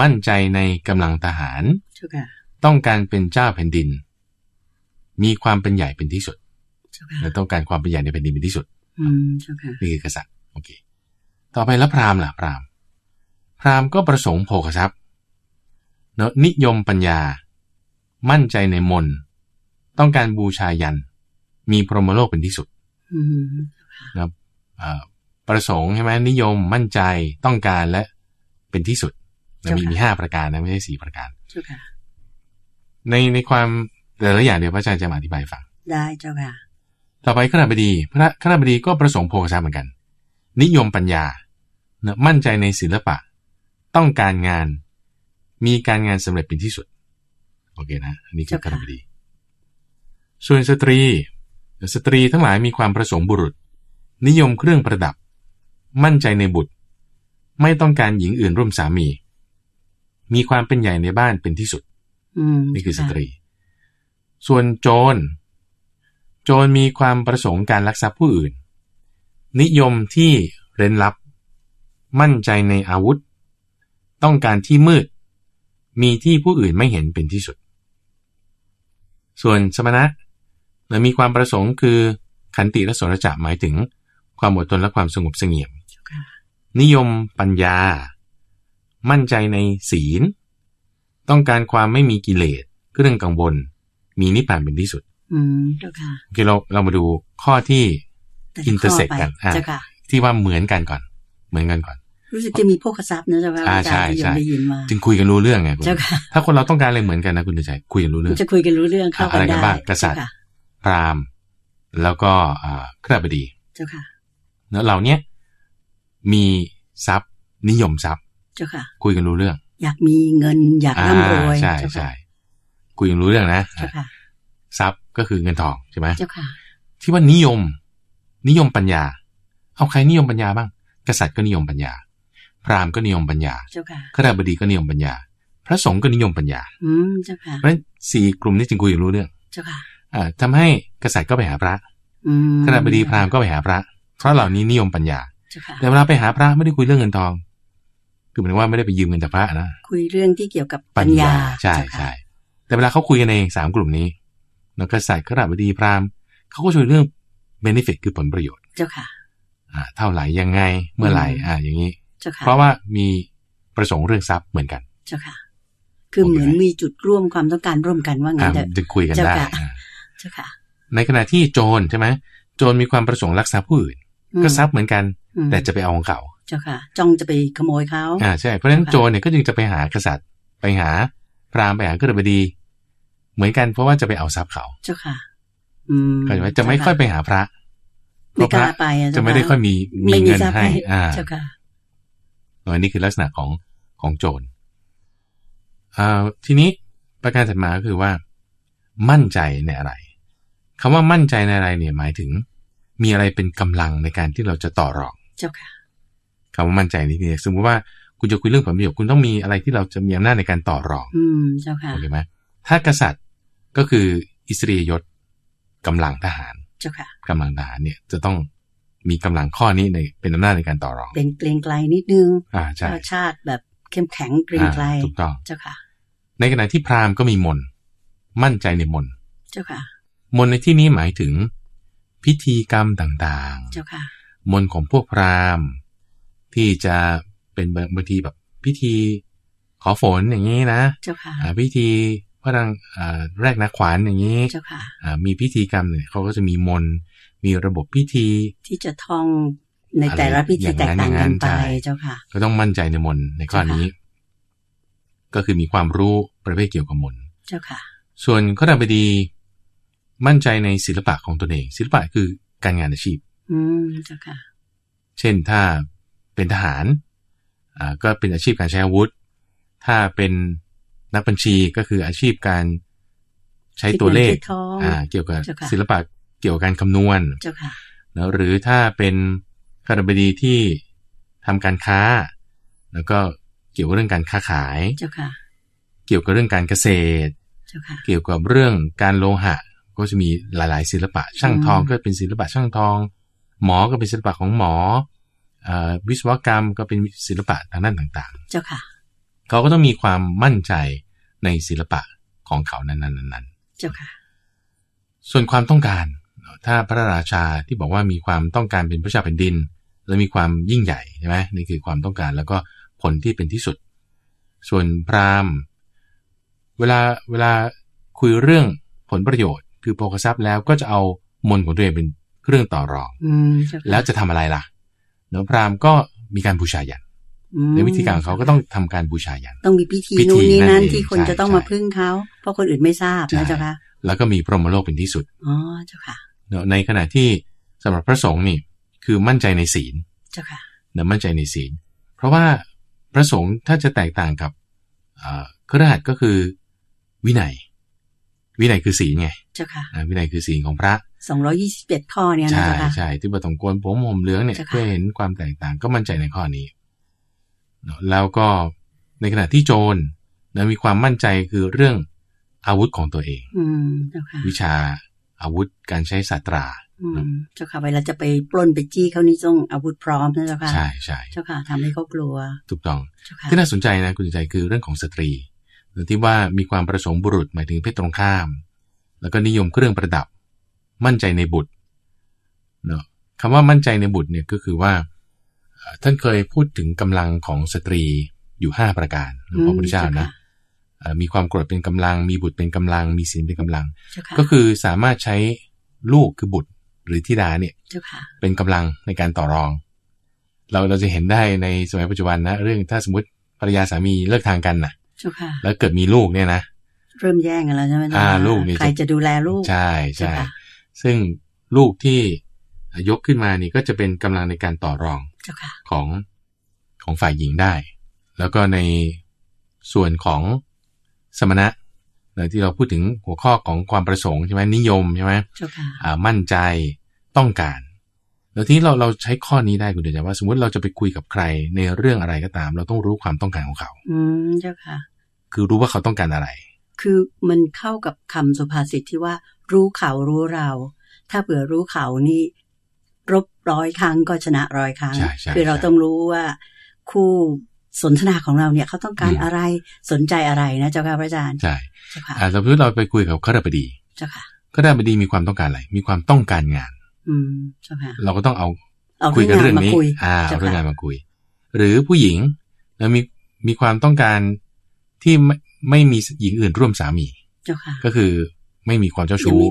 มั่นใจในกำลังทหารเจ้าค่ะต้องการเป็นเจ้าแผ่นดิน มีความเป็นใหญ่เป็นที่สุดเจ้าค่ะและต้องการความเป็นใหญ่ในแผ่นดินเป็นที่สุดอืมเจ้าค่ะนี่คือกษัตริย์โอเคต่อไปแล้วพราหมณ์ล่ะพราหมณ์พราหมณ์ก็ประสงค์โภคทรัพย์เนอะนิยมปัญญา มั่นใจในมนต์ต้องการบูชายัน มีพรหมโลกเป็นที่สุดอืม นะครับอ่าประสงค์ใช่ไหมนิยมมั่นใจต้องการและเป็นที่สุดนะมีมีห้าประการนะไม่ใช่สี่ประการเจ้าค่ะในในความแต่ละอย่างเดี๋ยวพระอาจารย์จะมาอธิบายให้ฟังได้เจ้าค่ะ ต่อไปขณะบดี พระขณะบดีก็ประสงค์โภคทรัพย์เหมือนกัน นิยมปัญญาเนอะมั่นใจในศิลปะ ต้องการงานมีการงานสำเร็จเป็นที่สุด โอเคนะอันนี้คือขณะบดี ส่วนสตรี สตรีทั้งหลายมีความประสงค์บุรุษ นิยมเครื่องประดับ มั่นใจในบุตร ไม่ต้องการหญิงอื่นร่วมสามี มีความเป็นใหญ่ในบ้านเป็นที่สุดอืมนี่คือสตรี ส่วนโจร โจรมีความประสงค์การลักทรัพย์ผู้อื่น นิยมที่เร้นลับ มั่นใจในอาวุธ ต้องการที่มืด มีที่ผู้อื่นไม่เห็นเป็นที่สุด ส่วนสมณะเรามีความประสงค์คือขันติและโสรัจจะหมายถึง ความอดทนและความสงบเสงี่ยมเจ้าค่ะนิยมปัญญา มั่นใจในศีล ต้องการความไม่มีกิเลสเครื่องกังวล มีนิพพานเป็นที่สุด อืมเจ้าค่ะโอเคเราเรามาดูข้อที่แต่ละอินเตอร์เซ็กข้ไปกันอ่าเจ้าค่ะที่ว่าเหมือนกันก่อน เหมือนกันก่อน รู้สึกจะมีพวกทรัพย์นะเจ้าค่ะอ่าอาจารย์ที่ใช่ยังใช่ได้ยินมาจึงคุยกันรู้เรื่องไงคุณเจ้าค่ะถ้าคนเราต้องการอะไรเหมือนกันนะคุณเดชใจคุยกันรู้เรื่อง จะคุยกันรู้เรื่องเข้าอะกันไรกันได้บ้างกษัตริย์เจ้าค่ะพราหมณ์แล้วก็อ่าขรบดี เจ้าค่ะ เนอะเหล่าเนี้ยมีทรัพย์นิยมทรัพย์เจ้าค่ะ คุยกันรู้เรื่อง อยากมีเงินอยากอ่าร่ำรวยใช่เจ้าค่ะใช่คุยกันรู้เรื่องนะเจ้าค่ะทรัพย์ก็คือเงินทองใช่ไหมเจ้าค่ะ ที่ว่านิยม นิยมปัญญา เอาใครนิยมปัญญาบ้าง กษัตริย์ก็นิยมปัญญา พราหมณ์ก็นิยมปัญญาเจ้าค่ะข้าราชบดีก็นิยมปัญญา พระสงฆ์ก็นิยมปัญญา อืมเจ้าค่ะเพราะฉะนั้นสี่กลุ่มนี้จึงคุยกันรู้เรื่อง เจ้าค่ะอ่าทำให้กษัตริย์ก็ไปหาพระอืมข้าราชบดีพราหมณ์ก็ไปหาพระเพราะเหล่านี้นิยมปัญญาเจ้าค่ะแต่เวลาไปหาพระไม่ได้คุยเรื่องเงินทอง คือหมายถึงว่าไม่ได้ไปยืมเงินจากพระนะ คุยเรื่องที่เกี่ยวกับปัญญา ใช่เจ้าค่ะใช่ แต่เวลาเขาคุยกันเองสามกลุ่มนี้แล้วกษัตริย์ข้าราชบดีพราหมณ์เขาก็ช่วยเรื่อง benefit คือผลประโยชน์ เจ้าค่ะ อ่า เท่าไหร่ยังไงเมื่อไหร่อืมอ่า อย่างนี้เจ้าค่ะเพราะว่ามีประสงค์เรื่องทรัพย์เหมือนกัน เจ้าค่ะ คือเหมือนมีจุดร่วมความต้องการร่วมกันว่างั้อ่านเถอะจึงคุยกันเจ้าได้ค่ะอ่าเจ้าค่ะ ในขณะที่โจรใช่ไหมโจรมีความประสงค์ลักทรัพย์ผู้อื่นอืม ก็ทรัพย์เหมือนกันอืมแต่จะไปเอาของเขาจ้าค่ะ จ้องจะไปขโมยเขาอ่าใช่เพราะฉะนั้นค่ะโจรเนี่ยก็จึงจะไปหากษัตริย์ ไปหาพราหมณ์ไปหากฤบดี เหมือนกันเพราะว่าจะไปเอาทรัพย์เขาเจ้าค่ะ อืมเข้าใจไหมจะไม่ค่อยไปหาพระไม่กล้าเพระไปอจะไม่ได้ค่อยมีมีไม่เงินทรัพย์ให้อ่าเจ้าค่ะอันนี้คือลักษณะของของโจรอ่าทีนี้ประการถัดมาก็คือว่า มั่นใจในอะไรคำว่ามั่นใจในอะไรเนี่ยหมายถึง มีอะไรเป็นกำลังในการที่เราจะต่อรอง เจ้าค่ะคำว่ามั่นใจนี่คือสมมติว่าคุณจะคุยเรื่องผลประโยชน์คุณต้องมีอะไรที่เราจะมีอำนาจในการต่อรอง อืมเจ้าค่ะโอเคไหมถ้ากษัตริย์ก็คืออิสริยยศกำลังทหาร เจ้าค่ะกำลังทหารเนี่ยจะต้องมีกำลังข้อนี้ในเป็นอำนาจในการต่อรอง เป็นเกรงไกลนิดนึงอ่าใช่ชาติชาติแบบเข้มแข็งเกรงไกลอ่าถูกต้องเจ้าค่ะ ในขณะที่พราหมณ์ก็มีมนต์มั่นใจในมนต์เจ้าค่ะ มนต์ในที่นี้หมายถึง พิธีกรรมต่างเจ้าค่ะๆมนต์ของพวกพราหมณ์ ที่จะเป็นบางบางทีแบบพิธีขอฝนอย่างนี้นะเจ้าค่ะอ่าพิธีพระรังอ่าแรกนักขวานอย่างนี้เจ้าค่ะอ่ามีพิธีกรรมเนี่ยเขาก็จะมีมนต์มีระบบพิธี ที่จะท่องในแต่ละพิธีอะไรแตกต่างอย่างนั้กันนไปใช่เจ้าค่ะ ก็ต้องมั่นใจในมนต์ในข้อนี้ ก็คือมีความรู้ประเภทเกี่ยวกับมนต์เจ้าค่ะ ส่วนข้อดาบดี มั่นใจในศิลปะของตนเอง ศิลปะคือการงานอาชีพ อืมเจ้าค่ะ เช่นถ้าเป็นทหารอ่าก็เป็นอาชีพการใช้อาวุธ ถ้าเป็นนักบัญชีก็คืออาชีพการใช้ตัวเลขคิดเงินคิดทองอ่าเกี่ยวกับเจ้าค่ะศิลปะเกี่ยวกับการคำนวณเจ้าค่ะนะหรือถ้าเป็นคารบดีที่ทำการค้า แล้วก็เกี่ยวกับเรื่องการค้าขายเจ้าค่ะ เกี่ยวกับเรื่องการเกษตรเจ้าค่ะเกี่ยวกับเรื่องการโลหะ ก็จะมีหลายๆ ศิลปะ ช่างทองอืมก็เป็นศิลปะช่างทอง หมอก็เป็นศิลปะของหมอเอ่อวิศวกรรมก็เป็นศิลปะทางด้านต่างเจ้าค่ะๆเขาก็ต้องมีความมั่นใจในศิลปะของเขานั้นๆเจ้าค่ะๆส่วนความต้องการ ถ้าพระราชาที่บอกว่ามีความต้องการเป็นพระเจ้าแผ่นดิน และมีความยิ่งใหญ่ใช่ไหมนี่คือความต้องการแล้วก็ผลที่เป็นที่สุด ส่วนพราหมณ์ เวลาเวลาคุยเรื่องผลประโยชน์ คือโภคทรัพย์แล้วก็จะเอามนต์ของตัวเองเป็นเครื่องต่อรองอืมเจ้าค่ะแล้วจะทำอะไรล่ะเนาะพราหมณ์ก็มีการบูชายันอืมในวิธีการของเขาก็ต้องทำการบูชายัน ต้องมีพิธีพิธีนู่นนี่นั่นั่นนเองที่คนใช่จะต้องใช่มาพึ่งเขา เพราะคนอื่นไม่ทราบใช่นะเจ้าค่ะแล้วก็มีพรหมโลกเป็นที่สุดอ๋อเจ้าค่ะเนาะในขณะที่สำหรับพระสงฆ์นี่คือมั่นใจในศีลเจ้าค่ะเนะมั่นใจในศีล เพราะว่าพระสงฆ์ถ้าจะแตกต่างกับอ่าเครือขัดก็คือวินัย วินัยคือศีลไงเจ้าค่ะอ่าวินัยคือศีลของพระสองร้อยี่สิบเอ็ดข้อเนี่ยนะใช่เจ้าค่ะใช่ที่บต้องโกนผมห่มเหลืองเนี่ยเจ้าค่ะเพื่อเห็นความแตกต่างก็มั่นใจในข้อนี้เนอะแล้วก็ในขณะที่โจรนะมีความมั่นใจคือเรื่องอาวุธของตัวเองอืมเจ้าค่ะวิชาอาวุธการใช้สัตราอืมเจ้าค่ะเวลาจะไปปล้นไปจี้เขานี่ต้องอาวุธพร้อมนะเจ้าค่ะใช่ใช่เจ้าค่ะทำให้เขากลัว ถูกต้องเจ้าค่ะที่น่าสนใจนะคุณใจคือเรื่องของสตรี หรือที่ว่ามีความประสงค์บุรุษหมายถึงเพศตรงข้าม แล้วก็นิยมเครื่องประดับ มั่นใจในบุตรเนาะคำว่ามั่นใจในบุตรเนี่ยก็คือว่าเอ่อท่านเคยพูดถึงกำลังของสตรีอยู่ห้าประการของพระพุทธเจ้านะเอ่อมีความโกรธเป็นกำลัง มีบุตรเป็นกำลัง มีศีลเป็นกำลังเจ้าค่ะก็คือสามารถใช้ลูกคือบุตรหรือธิดาเนี่ยเจ้าค่ะเป็นกำลังในการต่อรอง เราเราจะเห็นได้ในสมัยปัจจุบันนะ เรื่องถ้าสมมติภรรยาสามีเลิกทางกันนะเจ้าค่ะ แล้วเกิดมีลูกเนี่ยนะ เริ่มแย่งกันแล้วใช่ไหมเจ้าอ่าค่ะลูกนี่ใครจะดูแลลูก ใช่เจ้าใช่ค่ะซึ่งลูกที่ยกขึ้นมานี่ก็จะเป็นกำลังในการต่อรองเจ้าค่ะของของฝ่ายหญิงได้ แล้วก็ในส่วนของสมณะนะที่เราพูดถึงหัวข้อของความประสงค์ใช่ไหมนิยมใช่ไหมเจ้าค่ะอ่ามั่นใจต้องการ แล้วทีนี้เราเราใช้ข้อนี้ได้คุณเดชว่า สมมติเราจะไปคุยกับใครในเรื่องอะไรก็ตาม เราต้องรู้ความต้องการของเขา อืมเจ้าค่ะ คือรู้ว่าเขาต้องการอะไร คือมันเข้ากับคำสุภาษิตที่ว่า รู้เขารู้เรา ถ้าเผื่อรู้เขานี่รบร้อยครั้งก็ชนะร้อยครั้งใช่ใช่คือเราใช่ต้องรู้ว่าคู่สนทนาของเราเนี่ยเขาต้องการอืมอะไรสนใจอะไรนะเจ้าค่ะพระอาจารย์ใช่เจ้าค่ะอ่าสมมติเราไปคุยกับข้าราชบดีเจ้าค่ะข้าราชบดีมีความต้องการอะไร มีความต้องการงาน อืมเจ้าค่ะเราก็ต้องเอาเอาคุยกันเรื่เรื่อองงงานนี้มาคุยอ่าเอาเจ้าเรื่องค่ะงานมาคุย หรือผู้หญิงแล้วมีมีความต้องการ ที่ไม่ไม่มีหญิงอื่นร่วมสามีเจ้าค่ะก็คือไม่มีความเจ้ายังชู้มี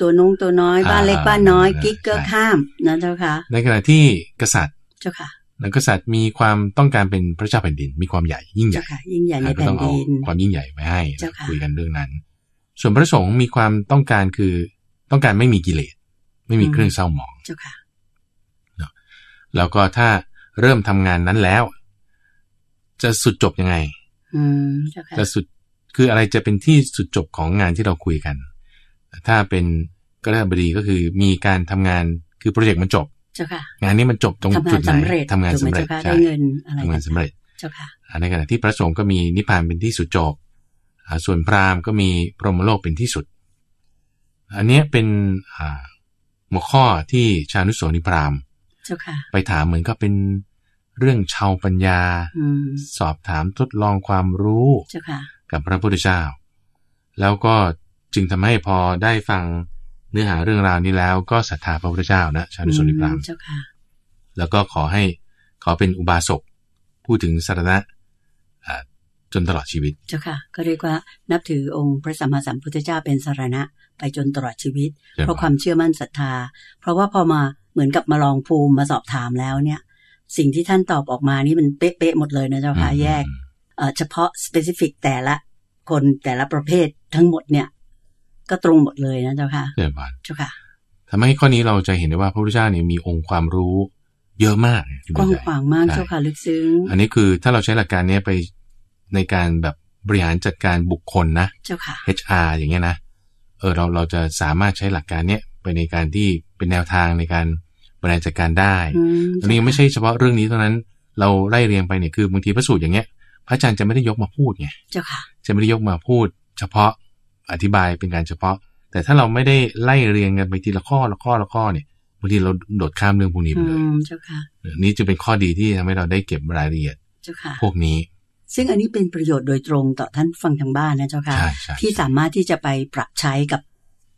ตัวน้องตัวน้อยอ่าบ้านเล็กบ้านน้อยอ่ากิ๊กเกอใช่ร์ข้ามนะเจ้าค่ะ ในขณะที่กษัตริย์เจ้าค่ะแล้วกษัตริย์มีความต้องการเป็นพระเจ้าแผ่นดิน มีความใหญ่ยิ่งใหเจ้าญ่ค่ะยิ่งใหญ่ในก็แผ่ต้นองเอาดินความยิ่งใหญ่ไปให้เจ้าค่ะคุยกันเรื่องนั้น ส่วนพระสงฆ์มีความต้องการคือต้องการไม่มีกิเลส ไม่มีเครื่องเศร้าหมองเจ้าค่ะแล้วก็ถ้าเริ่มทำงานนั้นแล้ว จะสุดจบยังไง อืมเจ้าค่ะจะสุดคืออะไรจะเป็นที่สุดจบของงานที่เราคุยกัน ถ้าเป็นก็ได้บดีก็คือมีการทำงานคือโปรเจกต์มันจบเจ้าค่ะงานนี้มันจบตรงทำจุงาดนไหนสำเร็จทำงานถูกสำไหมเร็จเจ้าค่ะใช่ได้เงินอะไรทำงานสำเร็จเจ้าค่ะในขณะที่พระสงฆ์ก็มีนิพพานเป็นที่สุดจบอ่าส่วนพราหมณ์ก็มีพรหมโลกเป็นที่สุด อันเนี้ยเป็นอ่าหัวข้อที่ชานุโสนิพราหมณ์เจ้าค่ะไปถามเหมือนก็เป็น เรื่องชาวปัญญาอืมสอบถามทดลองความรู้เจ้าค่ะกับพระพุทธเจ้า แล้วก็จึงทำให้พอได้ฟังเนื้อหาเรื่องราวนี้แล้ว ก็ศรัทธาพระพุทธเจ้านะชานุโสนิพราหมณ์อืเจ้าค่ะแล้วก็ขอให้ขอเป็นอุบาสกพูดถึงสารณะอ่าจนตลอดชีวิต เจ้าค่ะ ก็เรียกว่านับถือองค์พระสัมมาสัมพุทธเจ้าเป็นสารณะไปจนตลอดชีวิตใช่เพราะความเชื่อมั่นศรัทธา เพราะว่าพอมาเหมือนกับมาลองภูมิมาสอบถามแล้วเนี่ย สิ่งที่ท่านตอบออกมานี่มันเป๊ะๆหมดเลยนะเจ้าค่ะอืมแยกเอ่อเฉพาะ specific แต่ละคนแต่ละประเภททั้งหมดเนี่ย ก็ตรงหมดเลยนะเจ้าค่ะเรียบร้อยเจ้าค่ะทำให้ข้อนี้เราจะเห็นได้ว่าพระพุทธเจ้าเนี่ยมีองค์ความรู้เยอะมากเนี่ยที่กว้างบรรยยขวางมากใช่เจ้าค่ะลึกซึ้ง อันนี้คือถ้าเราใช้หลักการเนี้ยไปในการแบบบริหารจัดการบุคคลนะเจ้าค่ะ HR อย่างเงี้ยนะเออเราเราจะสามารถใช้หลักการเนี้ยไปในการที่เป็นแนวทางในการ บริหารจัดการได้อืมอันนี้ยังไม่ใช่เฉพาะเรื่องนี้เท่านั้น เราไล่เรียงไปเนี่ยคือบางทีพระสูตรอย่างเงี้ย พระอาจารย์จะไม่ได้ยกมาพูดไงเจ้าค่ะจะไม่ได้ยกมาพูด เฉพาะอธิบายเป็นการเฉพาะ แต่ถ้าเราไม่ได้ไล่เรียงกันไปทีละข้อละข้อละข้อเนี่ยบางทีเราโดดข้ามเรื่องพวกนี้ไปอืเลยมเจ้าค่ะเออนี่จะเป็นข้อดีที่ทำให้เราได้เก็บรายละเอียดเจ้าค่ะพวกนี้ ซึ่งอันนี้เป็นประโยชน์โดยตรงต่อท่านฟังทางบ้านนะเจ้าค่ะใช่ใช่ที่สามารถที่จะไปปรับใช้กับ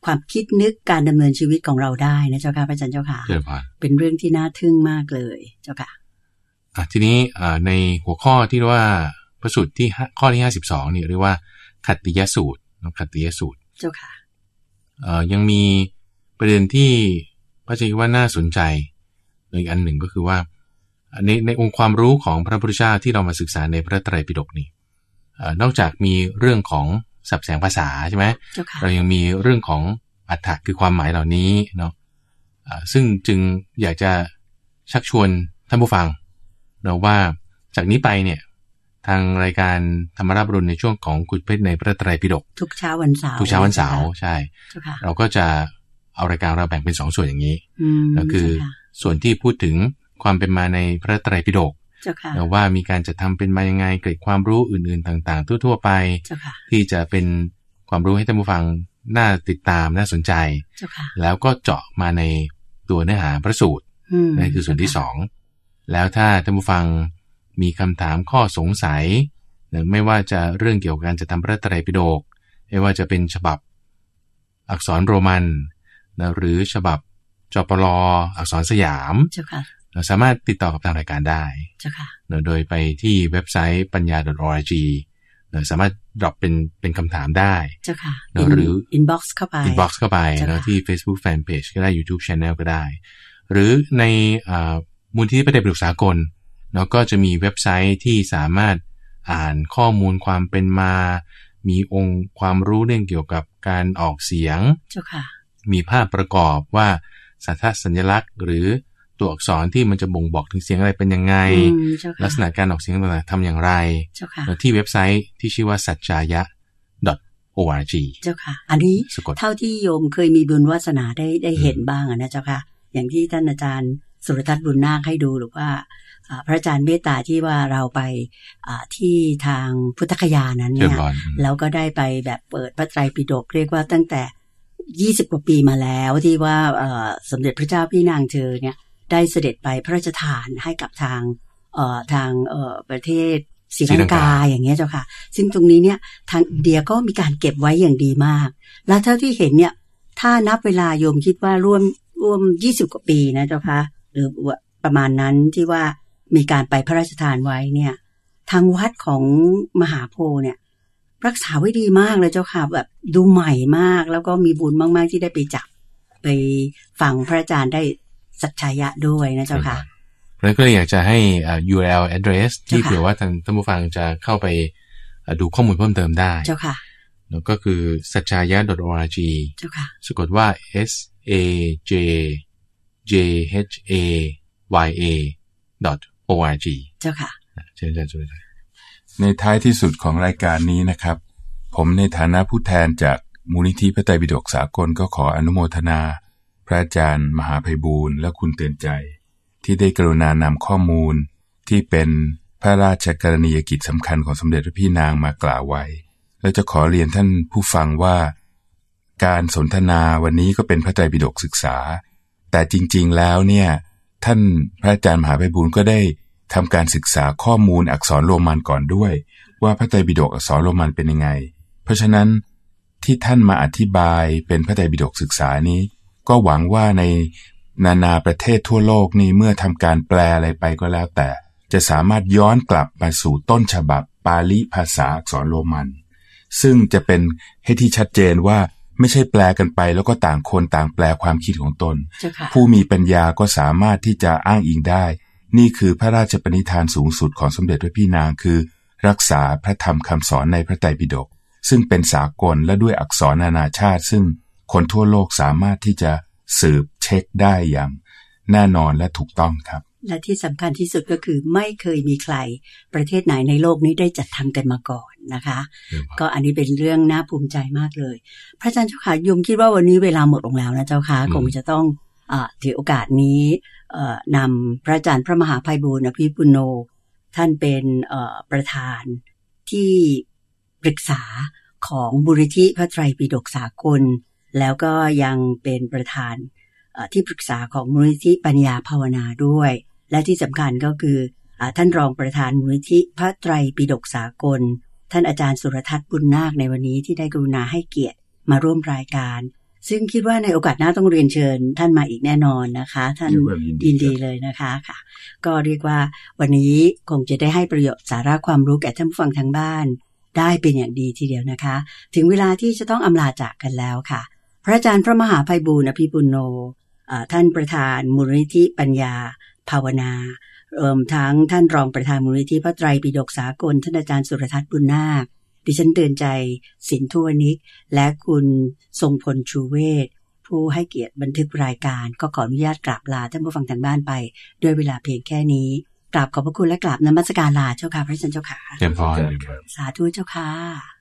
ความคิดนึกการดำเนินชีวิตของเราได้นะเจ้าค่ะพระอาจารย์เจ้าค่ะเจริญพรเป็นเรื่องที่น่าทึ่งมากเลยเจ้าค่ะอะทีนี้อ่าในหัวข้อที่เรียกว่าพระสูตรที่ห้าข้อที่ห้าสิบสองเนี่ยเรียกว่าขัตติยสูตรเนอะขัตติยสูตร เจ้าค่ะเอ่อยังมีประเด็นที่พระเจ้าคิดว่าน่าสนใจอีกอันหนึ่งก็คือว่าในในองค์ความรู้ของพระพุทธเจ้าที่เรามาศึกษาในพระไตรปิฎกนี่เอ่อนอกจากมีเรื่องของ สับแสงภาษาใช่ไหมเจ้าค่ะเรายังมีเรื่องของอัฏฐะคือความหมายเหล่านี้เนาะอ่าซึ่งจึงอยากจะชักชวนท่านผู้ฟัง เราว่าจากนี้ไปเนี่ยทางรายการธรรมราบรุณในช่วงของกุฎเพชรในพระไตรปิฎกทุกเช้าวันเสาร์ทุกเช้าวันเสาร์ใช่เจ้าค่ะเราก็จะเอารายการเราแบ่งเป็นสองส่วนอย่างนี้อืมก็คือเจ้าค่ะส่วนที่พูดถึงความเป็นมาในพระไตรปิฎกเจ้าค่ะแล้ วว่ามีการจะทำเป็นมายังไงเกิดความรู้อื่นๆต่างๆ ทั่วๆไปเจ้าค่ะที่จะเป็นความรู้ให้ท่านผู้ฟังน่าติดตามน่าสนใจเจ้าค่ะแล้วก็เจาะมาในตัวเนื้อหาพระสูตรอืมนั่นคือส่วนที่สองแล้วถ้าท่านผู้ฟังมีคำถามข้อสงสัยนะไม่ว่าจะเรื่องเกี่ยวกับการจะทำพระไตรปิฎกไม่ว่าจะเป็นฉบับอักษรโรมันนะหรือฉบับจปร.อักษรสยาม เจ้าค่ะนะสามารถติดต่อกับทางรายการได้เจ้าค่ะนะโดยไปที่เว็บไซต์ปัญญา .org นะสามารถ drop เป็นเป็นคำถามได้เจ้าค่ะหรือ inbox เข้าไป inbox เข้าไปเจ้าค่ะนะที่ Facebook Fanpage ก็ได้ YouTube Channel ก็ได้ หรือในอ่ามูลที่ประเด็นปรึกษากลเนาะก็จะมีเว็บไซต์ที่สามารถอ่านข้อมูลความเป็นมา มีองค์ความรู้เรื่องเกี่ยวกับการออกเสียง เจ้าค่ะ มีภาพประกอบว่าสัทธสัญลักษณ์หรือ ตัวอักษรที่มันจะบ่งบอกถึงเสียงอะไรเป็นยังไงอืมเจ้าค่ะลักษณะการออกเสียงต่างๆทำอย่างไรเจ้าค่ะแล้วที่เว็บไซต์ที่ชื่อว่าสัจจายะ .org เจ้าค่ะ อันนี้สะกดเท่าที่โยมเคยมีบุญวาสนาได้ได้เห็นบ้างอะนะเจ้าค่ะ อย่างที่ท่านอาจารย์สุรทัศน์บุญนาคให้ดูหรือว่าอ่าพระอาจารย์เมตตาที่ว่าเราไปอ่าที่ทางพุทธคยานั้นเชิญเนี่ยบอลแล้วก็ได้ไปแบบเปิดพระไตรปิฎกเรียกว่าตั้งแต่ยี่สิบกว่าปีมาแล้วที่ว่าเอ่อสมเด็จพระเจ้าพี่นางเธอเนี่ย ได้เสด็จไปพระราชทานให้กับทางเอ่อทางเอ่อประเทศศรีลังกาอย่างเงี้ยเจ้าค่ะ ซึ่งตรงนี้เนี่ยทางอินเดียก็มีการเก็บไว้อย่างดีมาก แล้วเท่าที่เห็นเนี่ยถ้านับเวลาโยมคิดว่าร่วมร่วมยี่สิบกว่าปีนะเจ้าค่ะหรือว่าประมาณนั้นที่ว่ามีการไปพระราชทานไว้เนี่ย ทางวัดของมหาโพธิ์เนี่ย รักษาไว้ดีมากเลยเจ้าค่ะแบบดูใหม่มากแล้วก็มีบุญมาก ๆ ที่ได้ไปจับไปฟังพระอาจารย์ได้ สัจชายะด้วยนะเจ้าค่ะ แล้วก็เลยอยากจะให้อ่า URL address ที่เจ้าค่ะเผื่อว่าท่านท่านผู้ฟังจะเข้าไปอ่าดูข้อมูลเพิ่มเติมได้ เจ้าค่ะแล้วก็คือ satchaya org เจ้าค่ะสะกดว่า s a j j h a y a org เจ้าค่ะเชิญอาจารย์สุริชัยในท้ายที่สุดของรายการนี้นะครับ ผมในฐานะผู้แทนจากมูลนิธิพระไตรปิฎกสากลก็ขออนุโมทนาพ ระอาจารย์มหาภัยบูรณ์และคุณเตือนใจ ที่ได้กรุณานำข้อมูล ที่เป็นพระราชกรณียกิจสำคัญของสมเด็จพระพี่นางมากล่าวไว้ และจะขอเรียนท่านผู้ฟังว่า การสนทนาวันนี้ก็เป็นพระไตรปิฎกศึกษา แต่จริงๆแล้วเนี่ยท่านพระอาจารย์มหาภัยบูลย์ก็ได้ทำการศึกษาข้อมูลอักษรโรมันก่อนด้วย ว่าพระไตรปิฎกอักษรโรมันเป็นยังไง เพราะฉะนั้นที่ท่านมาอธิบายเป็นพระไตรปิฎกศึกษานี้ ก็หวังว่าในนานาประเทศทั่วโลกนี้เมื่อทำการแปลอะไรไปก็แล้วแต่ จะสามารถย้อนกลับมาสู่ต้นฉบับปาลีภาษาอักษรโรมัน ซึ่งจะเป็นให้ที่ชัดเจนว่าไม่ใช่แปลกันไปแล้วก็ต่างคนต่างแปลความคิดของตนเจ้าค่ะผู้มีปัญญาก็สามารถที่จะอ้างอิงได้ นี่คือพระราชปณิธานสูงสุดของสมเด็จพระพี่นางคือ รักษาพระธรรมคำสอนในพระไตรปิฎกซึ่งเป็นสากลและด้วยอักษรนานาชาติ ซึ่ง คนทั่วโลกสามารถที่จะสืบเช็คได้อย่างแน่นอนและถูกต้องครับ และที่สำคัญที่สุดก็คือไม่เคยมีใคร ประเทศไหนในโลกนี้ได้จัดทำกันมาก่อนนะคะ ก็อันนี้เป็นเรื่องน่าภูมิใจมากเลย พระอาจารย์เจ้าค่ะยมคิดว่าวันนี้เวลาหมดลงแล้วนะเจ้าค่ะอืมคงจะต้องอาถือโอกาสนี้เอ่อนำพระอาจารย์พระมหาภัยบูรณ์อภิปุโน ท่านเป็นเอ่อประธานที่ปรึกษาของบุริธิพระไตรปิฎกสากล แล้วก็ยังเป็นประธานเอ่อที่ปรึกษาของมูลนิธิปัญญาภาวนาด้วย และที่สำคัญก็คืออาท่านรองประธานมูลนิธิพระไตรปิฎกสากล ท่านอาจารย์สุรทัศน์บุญนาคในวันนี้ที่ได้กรุณาให้เกียรติมาร่วมรายการ ซึ่งคิดว่าในโอกาสหน้าต้องเรียนเชิญ ท่านมาอีกแน่นอนนะคะ ท่านด้วยความยินดียินดีเลยนะคะค่ะ ก็เรียกว่าวันนี้คงจะได้ให้ประโยชน์สาระความรู้แก่ท่านผู้ฟังทางบ้าน ได้เป็นอย่างดีทีเดียวนะคะ ถึงเวลาที่จะต้องอำลาจากกันแล้วค่ะพ ระอาจารย์พระมหาภัยบูรณ์อภิปุโนเอ่อท่านประธานมูลนิธิปัญญา ภาวนารวมทั้งท่านรองประธานมูลนิธิพระไตรปิฎกสากลท่านอาจารย์สุรทัศน์บุญนาคดิฉันเตือนใจสินทุวนิก และคุณทรงพลชูเวศผู้ให้เกียรติบันทึกรายการ ก็ขออนุญาตกราบลาท่านผู้ฟังทางบ้านไป ด้วยเวลาเพียงแค่นี้กราบขอบพระคุณและกราบนมัสการลาเจ้าค่ะพระอาจารย์เจ้าค่ะเต็มพรครับสาธุเจ้าค่ะ